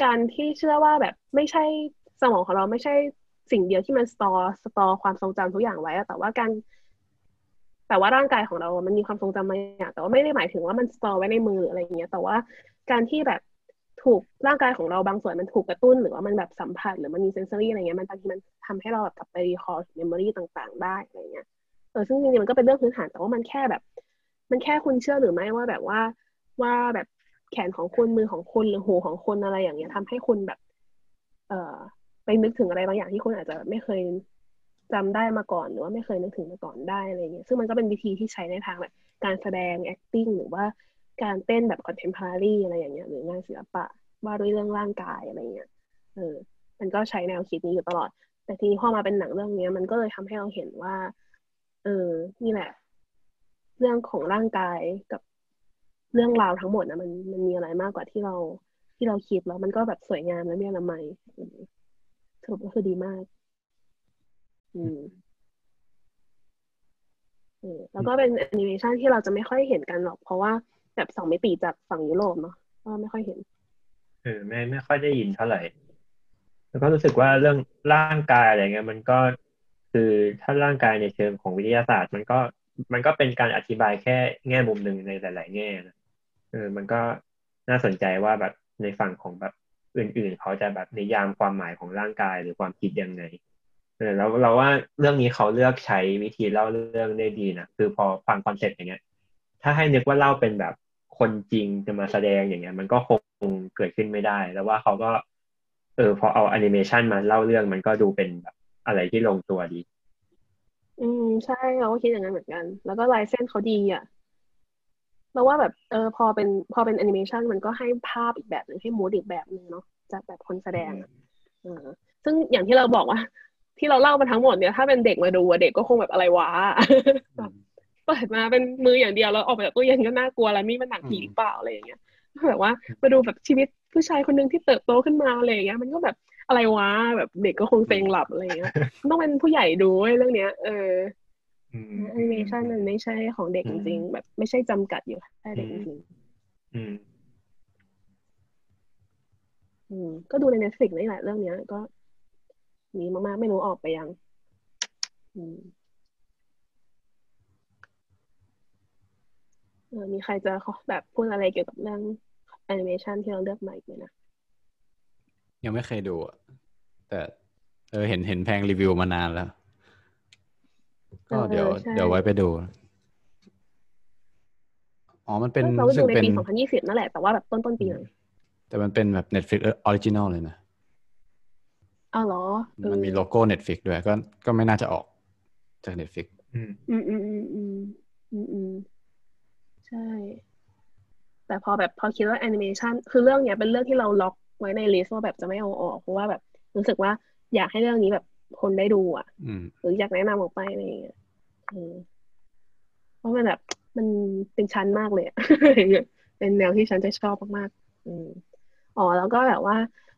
การที่เชื่อว่าแบบไม่ใช่สมองของเราไม่ใช่ สิ่งเดียวที่มัน store store ความทรงจำทุกอย่างไว้แต่ว่าการแต่ว่าร่างกายของเรา มันมีความทรงจำบางอย่าง แต่ว่าไม่ได้หมายถึงว่ามัน store ไว้ในมืออะไรอย่างเงี้ย แต่ว่าการที่แบบถูกร่างกายของเราบางส่วนมันถูกกระตุ้น หรือว่ามันแบบสัมผัสหรือมันมี sensory อะไรเงี้ย มันบางทีมันทำให้เราแบบกลับไป record memory ต่างๆ ได้อะไรเงี้ย เออ ซึ่งจริงๆมันก็เป็นเรื่องพื้นฐาน แต่ว่ามันแค่แบบ มันแค่คุณเชื่อหรือไม่ว่าแบบว่าว่าแบบแขนของคุณมือของคุณหรือหูของคุณอะไรอย่างเงี้ยทำให้คุณแบบ เอ่อ นึกถึงอะไรบางอย่างที่คุณอาจจะไม่เคยจำได้มาก่อนหรือว่าไม่เคยนึกถึงมาก่อนได้อะไรเงี้ยซึ่งมันก็เป็นวิธีที่ใช้ในทางแบบการแสดง acting หรือว่าการเต้นแบบ contemporary อะไรอย่างเงี้ยหรืองานศิลปะว่าด้วยเรื่องร่างกายอะไรเงี้ยเออมันก็ใช้แนวคิดนี้อยู่ตลอด แต่ทีนี้พอมาเป็นหนังเรื่องนี้มันก็เลยทำให้เราเห็นว่า เออนี่แหละ เรื่องของร่างกายกับเรื่องราวทั้งหมดนะมันมันมีอะไรมากกว่าที่เราที่เราคิดแล้วมันก็แบบสวยงามและมีอนามัย สรุปก็คือดีมาก อืมเออแล้วก็เป็นแอนิเมชันที่เราจะไม่ค่อยเห็นกันหรอก เพราะว่าแบบสองมิติจากฝั่งยุโรปเนาะก็ไม่ค่อยเห็นเออไม่ไม่ค่อยได้ยินเท่าไหร่ แล้วก็รู้สึกว่าเรื่องร่างกายอะไรเงี้ยมันก็คือถ้าร่างกายในเชิงของวิทยาศาสตร์ มันก็มันก็เป็นการอธิบายแค่แง่มุมหนึ่งในหลาย ๆ แง่นะเออมันก็น่าสนใจว่าแบบในฝั่งของแบบ อื่นๆ เขาจะแบบนิยามความหมายของร่างกายหรือความคิดยังไงเออแล้วเราว่าเรื่องนี้เขาเลือกใช้วิธีเล่าเรื่องได้ดีนะคือพอฟัง concept อย่างเงี้ย ถ้าให้นึกว่าเล่าเป็นแบบคนจริงจะมาแสดงอย่างเงี้ย มันก็คงเกิดขึ้นไม่ได้ แล้วว่าเขาก็เออพอเอาแอนิเมชันมาเล่าเรื่องมันก็ดูเป็นแบบอะไรที่ลงตัวดี อืมใช่เราก็คิดอย่างนั้นเหมือนกัน แล้วก็ลายเส้นเขาดีอะ เราว่าแบบเออพอเป็นพอเป็นแอนิเมชันมันก็ให้ภาพอีกแบบหนึ่งให้มูดอีกแบบหนึ่งเนาะจากแบบคนแสดงเออซึ่งอย่างที่เราบอกว่า ที่เราเล่ามาทั้งหมดเนี่ยถ้าเป็นเด็กมาดูเด็กก็คงแบบอะไรวะเปิดมาเป็นมืออย่างเดียวแล้วออกมาจากตู้เย็นก็น่ากลัวแล้วนี่มันหนังผีหรือเปล่าอะไรอย่างเงี้ยแบบว่ามาดูแบบชีวิตผู้ชายคนหนึ่งที่เติบโตขึ้นมาอะไรอย่างเงี้ย มันก็แบบอะไรวะแบบเด็กก็คงเซ็งหลับอะไรอย่างเงี้ยต้องเป็นผู้ใหญ่ดูเรื่องเนี้ย เออ แอนิเมชันมันไม่ใช่ของเด็กจริงๆแบบไม่ใช่จำกัดอยู่แค่เด็กจริงอืมอืมก็ดูใน Netflix นี่แหละเรื่องเนี้ย ก็มีมากๆ ไม่รู้ออกไปยังอืมเออมีใครจะแบบพูดอะไรเกี่ยวกับเรื่องแอนิเมชันที่เราเลือกใหม่ไหมนะยังไม่เคยดูอะแต่เออเห็นเห็นแพงรีวิวมานานแล้ว ก็เดี๋ยว เดี๋ยวไว้ไปดู อ๋อ มันเป็นเราดูในปีสองพันยี่สิบนั่นแหละ แต่ว่าแบบต้นต้นปีเลยแต่มันเป็นแบบ Netflix original เลยนะอ้าวเหรอ มันมีโลโก้ Netflix ด้วยก็ก็ไม่น่าจะออกจาก Netflix อืมอืมอืมอืมอืมอืมใช่ แต่พอแบบพอคิดว่าแอนิเมชันคือเรื่องเนี้ยเป็นเรื่องที่เราล็อกไว้ในลิสต์ว่าแบบจะไม่เอาออกเพราะว่าแบบรู้สึกว่าอยากให้เรื่องนี้แบบ คนได้ดูอะหรืออยากแนะนำออกไปอะไรอย่างเงี้ยเพราะมันแบบมันเป็นฉันมากเลยเป็นแนวที่ฉันจะชอบมากๆอืมอ๋อแล้วก็แบบว่า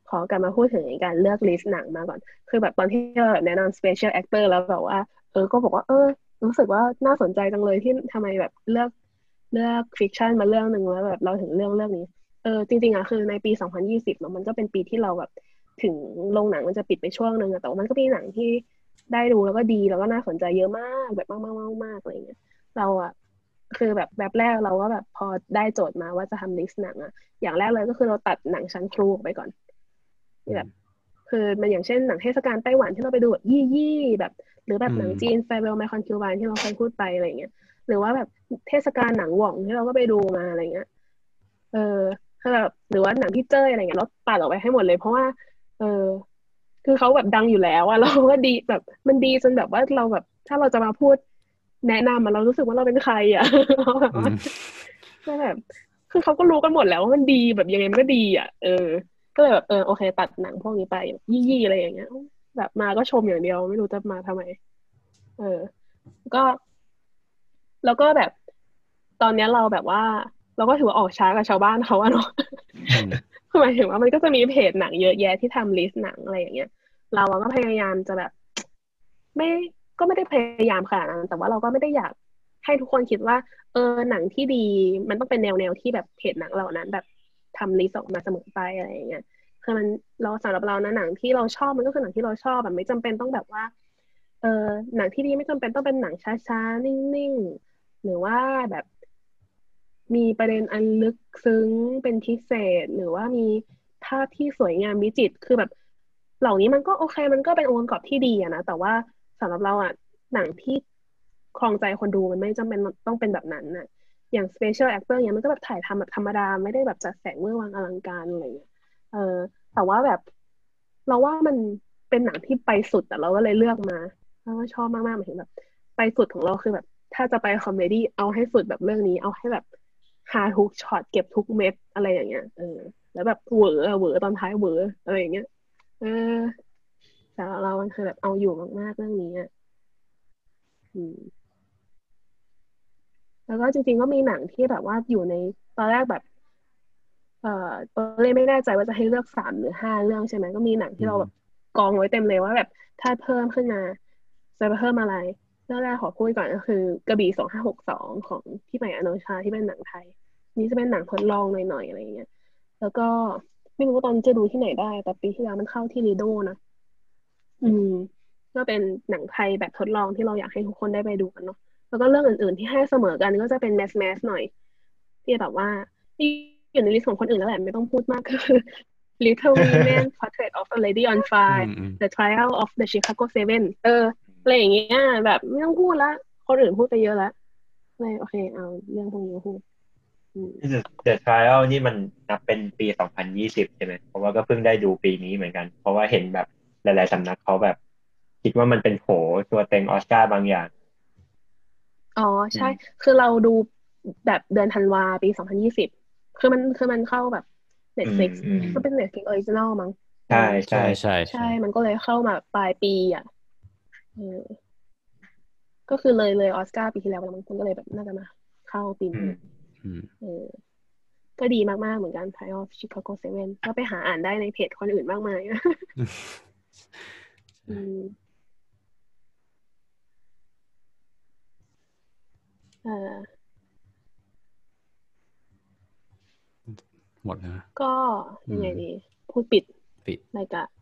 ขอกลับมาพูดถึงการเลือกลิสต์หนังมาก่อน คือแบบตอนที่เราแบบแนะนำ special actor แล้วแบบว่า เออก็บอกว่าเออ รู้สึกว่าน่าสนใจจังเลยที่ทำไมแบบเลือกเลือก fiction มาเรื่องหนึ่งแล้วแบบเราถึงเรื่องเรื่องนี้ เออจริงๆอะคือในปี 2020เนาะมันก็เป็นปีที่เราแบบ ถึงโรงหนังมันจะปิดไปช่วงหนึ่งอะแต่ว่ามันก็มีหนังที่ได้ดูแล้วก็ดีแล้วก็น่าสนใจเยอะมากแบบมากมากมากมากอะไรเงี้ยเราอะคือแบบแบบแรกเราก็แบบพอได้โจทย์มาว่าจะทำลิสต์หนังอะอย่างแรกเลยก็คือเราตัดหนังชั้นครูออกไปก่อนแบบคือมันอย่างเช่นหนังเทศกาลไต้หวันที่เราไปดูแบบยี่ยี่แบบ หรือแบบหนังจีนไฟเวลไมคอนคิวบานที่เราเคยพูดไปอะไรเงี้ยหรือว่าแบบเทศกาลหนังหว่องที่เราก็ไปดูมาอะไรเงี้ย เออคือแบบหรือว่าหนังพี่เจ้ยอะไรเงี้ยเราตัดออกไปให้หมดเลยเพราะว่า เออ คือเขาแบบดังอยู่แล้วอะเราก็ดีแบบ มันดีจนแบบว่าเราแบบ ถ้าเราจะมาพูดแนะนำมันเรารู้สึกว่าเราเป็นใครอะเราแบบว่าแบบ คือเขาก็รู้กันหมดแล้วว่ามันดีแบบยังไงมันก็ดีอะเออ ก็เลยแบบเออโอเค ตัดหนังพวกนี้ไปยี่ๆอะไรอย่างเงี้ย แบบมาก็ชมอย่างเดียว ไม่รู้จะมาทำไม เออ ก็ แล้วก็แบบ ตอนนี้เราแบบว่า เราก็ถือว่าออกช้ากับชาวบ้านเขาอะเนาะ คือหมายถึงว่ามันก็จะมีเพจหนังเยอะแยะที่ทำลิสต์หนังอะไรอย่างเงี้ย เราก็พยายามจะแบบ ไม่ก็ไม่ได้พยายามขนาดนั้น แต่ว่าเราก็ไม่ได้อยากให้ทุกคนคิดว่า เออหนังที่ดี มันต้องเป็นแนวแนวที่แบบเพจหนังเหล่านั้น แบบทำลิสต์ออกมาเสมอไปอะไรอย่างเงี้ยคือมันเราสำหรับเรานะหนังที่เราชอบมันก็คือหนังที่เราชอบแบบไม่จำเป็นต้องแบบว่า เออหนังที่ดีไม่จำเป็นต้องเป็นหนังช้าๆนิ่งๆหรือว่าแบบ มีประเด็นอันลึกซึ้งเป็นพิเศษ หรือว่ามีภาพที่สวยงามวิจิตรคือแบบ เหล่านี้มันก็โอเค มันก็เป็นองค์ประกอบที่ดีอะนะแต่ว่าสำหรับเราอะหนังที่ครองใจคนดูมันไม่จำเป็นต้องเป็นแบบนั้นน่ะ อย่าง special actor เนี่ยมันก็แบบถ่ายทำแบบธรรมดา ไม่ได้แบบจัดแสงเวอร์วังอลังการอะไรเงี้ยเออแต่ว่าแบบเราว่ามันเป็นหนังที่ไปสุดแต่เราก็เลยเลือกมาเพราะว่าชอบมากๆหมายถึงแบบ ไปสุดของเราคือแบบ ถ้าจะไปคอมเมดี้เอาให้สุดแบบเรื่องนี้ เอาให้แบบ ฮาทุกช็อตเก็บทุกเม็ดอะไรอย่างเงี้ยเออแล้วแบบเวอร์เวอร์ตอนท้ายเวอร์อะไรอย่างเงี้ยเออแต่เรามันคือแบบเอาอยู่มากๆเรื่องนี้อะอืมแล้วก็จริงๆก็มีหนังที่แบบว่าอยู่ในตอนแรกแบบ เอ่อตอนแรกไม่แน่ใจว่าจะให้เลือกสามหรือห้าเรื่องใช่ไหมก็มีหนังที่เราแบบกองไว้เต็มเลยว่าแบบถ้าเพิ่มขึ้นมาจะเพิ่มอะไร เรื่องแรกขอพูดก่อนก็คือกระบี่สองห้าหกสองของพี่ใหม่อโนชาที่เป็นหนังไทย นี่จะเป็นหนังทดลองหน่อยๆอะไรเงี้ยแล้วก็ไม่รู้ว่าตอนจะดูที่ไหนได้ แต่ปีที่แล้วมันเข้าที่ลีโดนะอืม ก็เป็นหนังไทยแบบทดลองที่เราอยากให้ทุกคนได้ไปดูกันเนาะแล้วก็เรื่องอื่นๆที่ให้เสมอกันก็จะเป็น mass mass หน่อยที่แบบว่าที่อยู่ในลิสต์ของคนอื่นแล้วแหละไม่ต้องพูดมากก็คือ Little Women Portrait of a Lady on Fire The Trial of the Chicago Seven เออ อะไรอย่างเงี้ยแบบไม่ต้องพูดละคนอื่นพูดไปเยอะแล้วเลยโอเค เอาเรื่องพวกนี้พูด The Trial นี่มันนับเป็นปี2020ใช่ไหมเพราะว่าก็เพิ่งได้ดูปีนี้เหมือนกัน เพราะว่าเห็นแบบหลาย ๆสำนักเขาแบบ คิดว่ามันเป็นโผตัวเต็งออสการ์บางอย่าง อ๋อใช่ คือเราดูแบบเดือนธันวาปี2020คือมันคือมันเข้าแบบ Netflix มันเป็น Netflix Original มั้งใช่ใช่ใช่ใช่ มันก็เลยเข้ามาปลายปีอะ เออ ก็คือเลยเลยออสการ์ปีที่แล้วมันก็เลยแบบน่าจะมาเข้าปีนี้เออ ก็ดีมาก ๆ เหมือนกัน Trial of Chicago Seven ก็ไปหาอ่านได้ในเพจคนอื่นมากมายอืมเออหมดนะ ก็ยังไงดี พูดปิด ปิดรายการเพราะ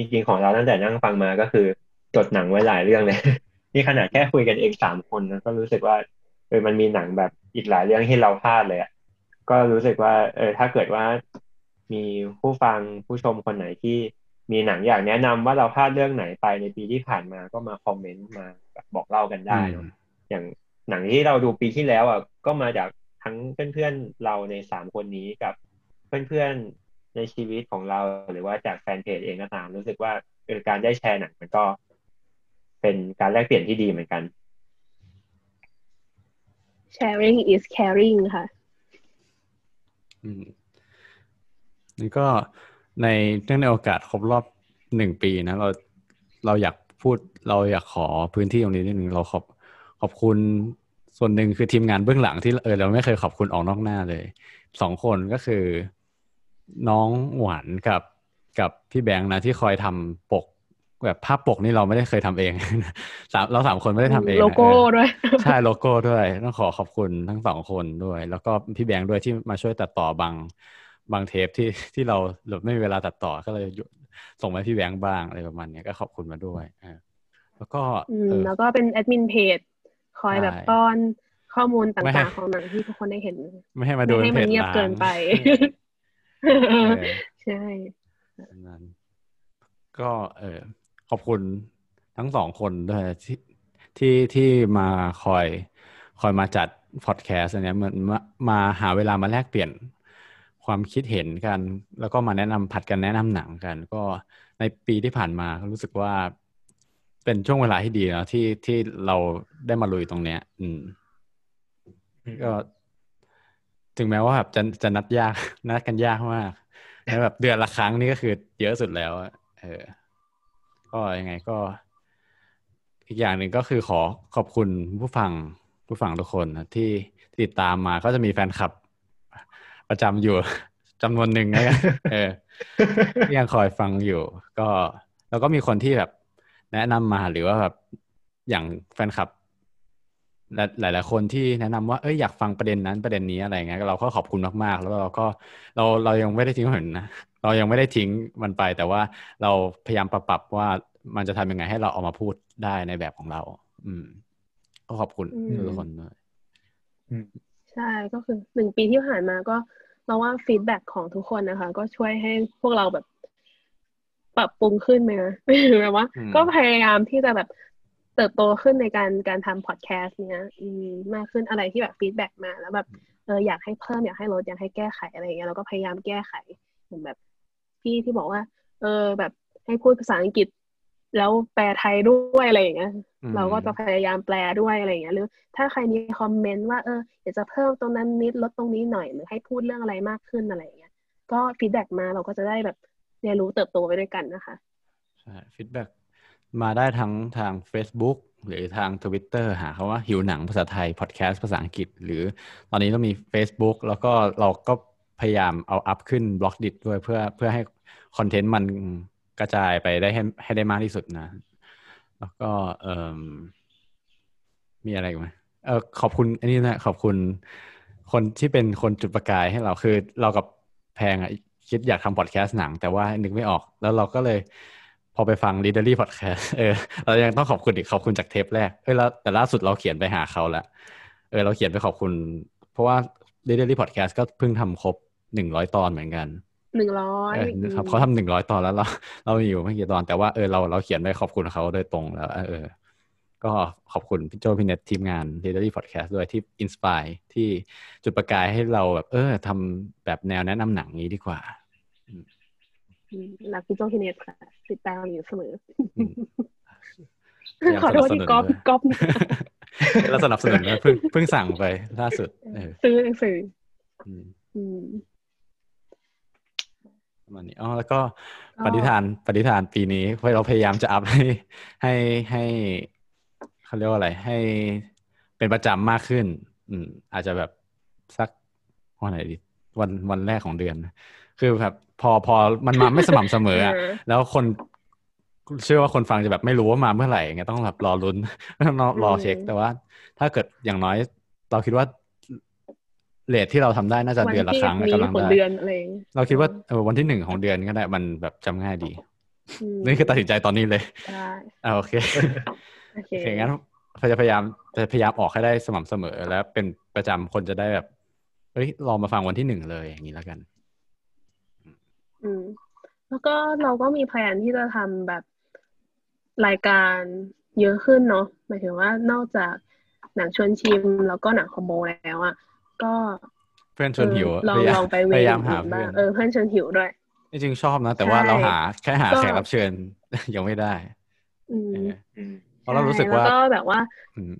จริงๆของเราตั้งแต่นั่งฟังมาก็คือจดหนังไว้หลายเรื่องเลยนี่ขนาดแค่คุยกันเองสามคนนะก็รู้สึกว่าเออมันมีหนังแบบอีกหลายเรื่องที่เราพลาดเลยอะก็รู้สึกว่า เออถ้าเกิดว่า มีผู้ฟังผู้ชมคนไหนที่มีหนังอยากแนะนำว่าเราพลาดเรื่องไหนไปในปีที่ผ่านมาก็มาคอมเมนต์มาบอกเล่ากันได้เนาะอย่างหนังที่เราดูปีที่แล้วอะก็มาจากทั้งเพื่อนๆเราในสามคนนี้กับเพื่อนๆ ในชีวิตของเรา หรือว่าจากแฟนเพจเองก็ตามรู้สึกว่าเออการได้แชร์หนังมันก็ เป็นการแลกเปลี่ยนที่ดีเหมือนกัน sharing is caring ค่ะนี่ก็ในเรื่องในโอกาสครบรอบหนึ่งปีนะ เราเราอยากพูดเราอยากขอพื้นที่ตรงนี้นิดนึงเราขอบขอบคุณส่วนหนึ่งคือทีมงานเบื้องหลังที่เออเราไม่เคยขอบคุณออกนอกหน้าเลยสองคนก็คือ น้องหวานกับกับพี่แบงค์นะที่คอยทำปกแบบภาพปกนี่เราไม่ได้เคยทำเองสามเราสามคนไม่ได้ทำเองโลโก้ด้วย ใช่โลโก้ด้วย ต้องขอขอบคุณทั้งสองคนด้วย แล้วก็พี่แบงค์ด้วยที่มาช่วยตัดต่อบางบางเทปที่ที่เราหลบไม่มีเวลาตัดต่อก็เลยส่งมาพี่แบงค์บ้างอะไรประมาณนี้ก็ขอบคุณมาด้วยอ่าแล้วก็แล้วก็เป็นแอดมินเพจคอยแบบป้อนข้อมูลต่างๆของหนังที่ทุกคนได้เห็น ไม่ให้มาดูให้มันเงียบเกินไป ใช่นั้นก็เออขอบคุณทั้งสองคนด้วยที่ที่ที่มาคอยคอยมาจัดพอดแคสต์อันนี้เหมือนมามาหาเวลามาแลกเปลี่ยนความคิดเห็นกัน แล้วก็มาแนะนำผัดกันแนะนำหนังกัน ก็ในปีที่ผ่านมารู้สึกว่าเป็นช่วงเวลาที่ดีนะที่ที่เราได้มาลุยตรงเนี้ย อืมก็ ถึงแม้ว่าแบบจะจะนัดยากนัดกันยากมากแล้วแบบเดือนละครั้งนี่ก็คือเยอะสุดแล้วเออ ก็ยังไงก็ อีกอย่างหนึ่งก็คือขอขอบคุณผู้ฟังผู้ฟังทุกคนนะที่ติดตามมาก็จะมีแฟนคลับ ประจำอยู่จำนวนหนึ่งนะเออยังคอยฟังอยู่ ก็ แล้วก็มีคนที่แบบ แนะนำมาหรือว่าแบบอย่างแฟนคลับ หลายหลายคนที่แนะนำว่าเอ้ยอยากฟังประเด็นนั้นประเด็นนี้อะไรเงี้ยเราก็ขอบคุณมากๆ แล้วเราก็เราเรายังไม่ได้ทิ้งเหมือนนะเรายังไม่ได้ทิ้งมันไป แต่ว่าเราพยายามปรับปรับว่ามันจะทำยังไงให้เราเอามาพูดได้ในแบบของเรา อืม ก็ขอบคุณทุกคนด้วยใช่ก็คือหนึ่งปีที่ผ่านมาก็เราว่า feedback ของทุกคนนะคะ ก็ช่วยให้พวกเราแบบ ปรับปรุงขึ้นไหมนะแบบว่า ก็พยายามที่จะแบบ เติบโตขึ้นในการการทำพอดแคสต์เนี้ยมากขึ้นอะไรที่แบบ feedback มาแล้วแบบเอออยากให้เพิ่มอยากให้ลดอยากให้แก้ไขอะไรอย่างเงี้ยเราก็พยายามแก้ไขเหมือนแบบพี่ที่บอกว่า เออแบบให้พูดภาษาอังกฤษ แล้วแปลไทยด้วยอะไรอย่างเงี้ย เราก็จะพยายามแปลด้วยอะไรอย่างเงี้ยหรือถ้าใครมีคอมเมนต์ว่าเอออยากจะเพิ่มตรงนั้นนิดลดตรงนี้หน่อยหรือให้พูดเรื่องอะไรมากขึ้นอะไรอย่างเงี้ยก็ feedback มาเราก็จะได้แบบเรียนรู้เติบโตไปด้วยกันนะคะใช่ feedback มาได้ทั้งทาง Facebook หรือทาง Twitter หาคำว่าหิวหนังภาษาไทยพอดแคสต์ภาษาอังกฤษ หรือตอนนี้เรามี Facebook แล้วก็เราก็พยายามเอาอัพขึ้นบล็อกดิด้วยเพื่อเพื่อให้คอนเทนต์มันกระจายไปได้ให้ให้ได้มากที่สุดนะ แล้วก็เออมีอะไรไหมเออขอบคุณอันนี้นะขอบคุณคนที่เป็นคนจุดประกายให้เราคือเรากับแพงอะคิดอยากทำพอดแคสต์หนัง แต่ว่านึกไม่ออก แล้วเราก็เลย อไปฟัง l ี a d e r ี y Podcast เออเรายังต้องขอบคุณอีกขอบคุณจากเทปแรกเออแล้วแต่ล่าสุดเราเขียนไปหาเขาแล้วเออเราเขียนไปขอบคุณ เพราะว่า l ี a d e r ี y Podcast ก็เพิ่งทำครบหนึ่งร้อยตอนเหมือนกันหนึ่งร้อยครับเขาทำหนึ่งร้อยตอนแล้วเราเรามีอยู่ไม่กี่ตอนแต่ว่าเออเราเราเขียนไปขอบคุณเขาโดยตรงแล้วเออก็ขอบคุณพี่โจพี่เน็ตทีมงาน l ี a d e r ี y Podcast ด้วยที่อินสปายที่จุดประกายให้เราแบบเออทำแบบแนวแนะนำหนังนี้ดีกว่า รักพี่โจพี่เน็ตค่ะติดตามอยู่เสมอขอโทษที่ก๊อปก๊อปเราสนับสนุนเพิ่งเพิ่งสั่งไปล่าสุดซื้อหนังสือมันนี้อ๋อแล้วก็ปฏิฐานปฏิฐานปีนี้เราพยายามจะอัพให้ให้ให้เขาเรียกว่าอะไร ให้เป็นประจำมากขึ้น อืม อาจจะแบบสักวันไหนดีวันวันแรกของเดือน คือแบบ พอพอมันมาไม่สม่ำเสมออะแล้วคนเชื่อว่าคนฟังจะแบบไม่รู้ว่ามาเมื่อไหร่เงี้ยต้องแบบรอลุ้นต้องรอเช็ค แต่ว่า ถ้าเกิดอย่างน้อย เราคิดว่าเลทที่เราทำได้น่าจะเดือนละครั้งกำลังได้เราคิดว่าวันที่หนึ่งของเดือนก็ได้มันแบบจำง่ายดี นี่คือตัดสินใจตอนนี้เลยอ่าโอเคโอเคงั้นจะพยายามจะพยายามออกให้ได้สม่ำเสมอ แล้วเป็นประจำคนจะได้แบบเฮ้ยรอมาฟังวันที่หนึ่งเลยอย่างนี้แล้วกัน อืม แล้วก็เราก็มีแผนที่จะทำแบบรายการเยอะขึ้นเนาะหมายถึงว่านอกจากหนังชวนชิมแล้วก็หนังคอมโบแล้วอะ ก็เพื่อนชวนหิวลองลองไปพยายามหาเพื่อนเออเพื่อนชวนหิวด้วยจริงชอบนะ แต่ว่าเราหาแค่หาแขกรับเชิญยังไม่ได้อืมเพราะเรารู้สึกว่าก็แบบว่าอืม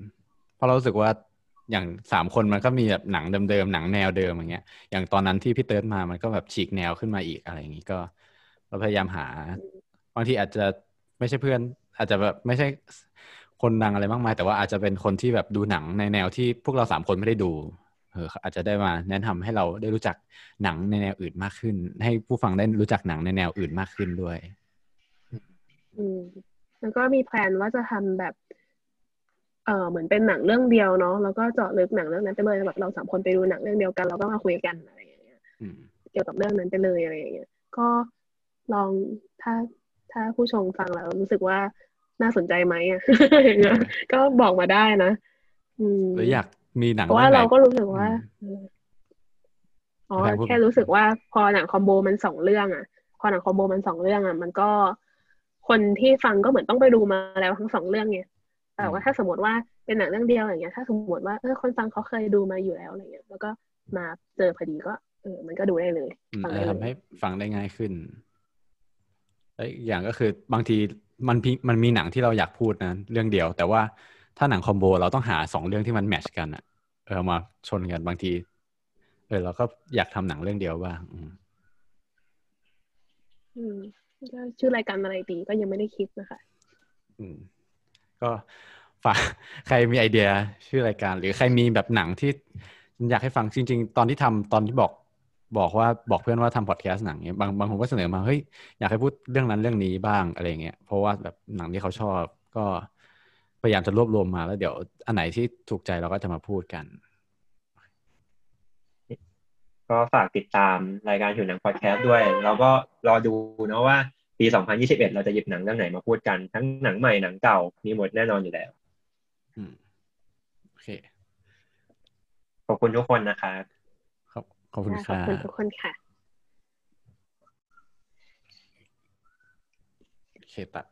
เพราะเรารู้สึกว่า อย่างสามคนมันก็มีแบบหนังเดิมๆหนังแนวเดิมอย่างเงี้ย อย่างตอนนั้นที่พี่เติร์ดมามันก็แบบฉีกแนวขึ้นมาอีกอะไรอย่างงี้ก็เราพยายามหาบางทีอาจจะไม่ใช่เพื่อน อาจจะแบบไม่ใช่คนดังอะไรมากมาย แต่ว่าอาจจะเป็นคนที่แบบดูหนังในแนวที่พวกเราสามคนไม่ได้ดูเอออาจจะได้มาแนะนำให้เราได้รู้จักหนังในแนวอื่นมากขึ้น ให้ผู้ฟังได้รู้จักหนังในแนวอื่นมากขึ้นด้วย อืมแล้วก็มีแผนว่าจะทำแบบ เออเหมือนเป็นหนังเรื่องเดียวเนาะแล้วก็เจาะลึกหนังเรื่องนั้นไปเลยแบบเราสามคนไปดูหนังเรื่องเดียวกัน เราก็มาคุยกันอะไรอย่างเงี้ยเกี่ยวกับเรื่องนั้นไปเลยอะไรอย่างเงี้ยก็ลองถ้าถ้าผู้ชมฟังแล้วรู้สึกว่าน่าสนใจไหมอะก็บอกมาได้นะอืมหรืออยากมีหนังเพราะว่าเราก็รู้สึกว่าอ๋อแค่รู้สึกว่าพอหนังคอมโบมันสองเรื่อง อะ พอหนังคอมโบมันสองเรื่องอะ มันก็คนที่ฟังก็เหมือนต้องไปดูมาแล้วทั้งสองเรื่องไง แต่ว่าถ้าสมมติว่าเป็นหนังเรื่องเดียวอย่างเงี้ย ถ้าสมมติว่าเออคนฟังเขาเคยดูมาอยู่แล้วอะไรเงี้ย แล้วก็มาเจอพอดีก็เออมันก็ดูได้เลยฟังได้ทำให้ฟังได้ง่ายขึ้นแล้วอย่างก็คือบางทีมันมันมีหนังที่เราอยากพูดนะเรื่องเดียว แต่ว่าถ้าหนังคอมโบเราต้องหาสองเรื่องที่มันแมทช์กันอะเออมาชนกันบางที เออเราก็อยากทำหนังเรื่องเดียวบ้างอืมอืมชื่อรายการอะไรดีก็ยังไม่ได้คิดนะคะ อืม ก็ฝากใครมีไอเดียชื่อรายการ หรือใครมีแบบหนังที่อยากให้ฟังจริง ๆ ตอนที่ทำตอนที่บอกบอกว่าบอกเพื่อนว่าทำพอดแคสต์หนังเนี้ยบางบางคนก็เสนอมาเฮ้ยอยากให้พูดเรื่องนั้นเรื่องนี้บ้างอะไรเงี้ยเพราะว่าแบบหนังที่เขาชอบก็พยายามจะรวบรวมมาแล้วเดี๋ยวอันไหนที่ถูกใจเราก็จะมาพูดกัน ก็ฝากติดตามรายการหิวหนังพอดแคสต์ด้วยเราก็รอดูนะว่า ปี 2021 เราจะหยิบหนังเรื่องไหนมาพูดกันทั้งหนังใหม่หนังเก่ามีหมดแน่นอนอยู่แล้วอืมโอเค ขอบคุณทุกคนนะครับขอบขอบคุณคขอบรับคุณทุกคนค่ะโอเคตัด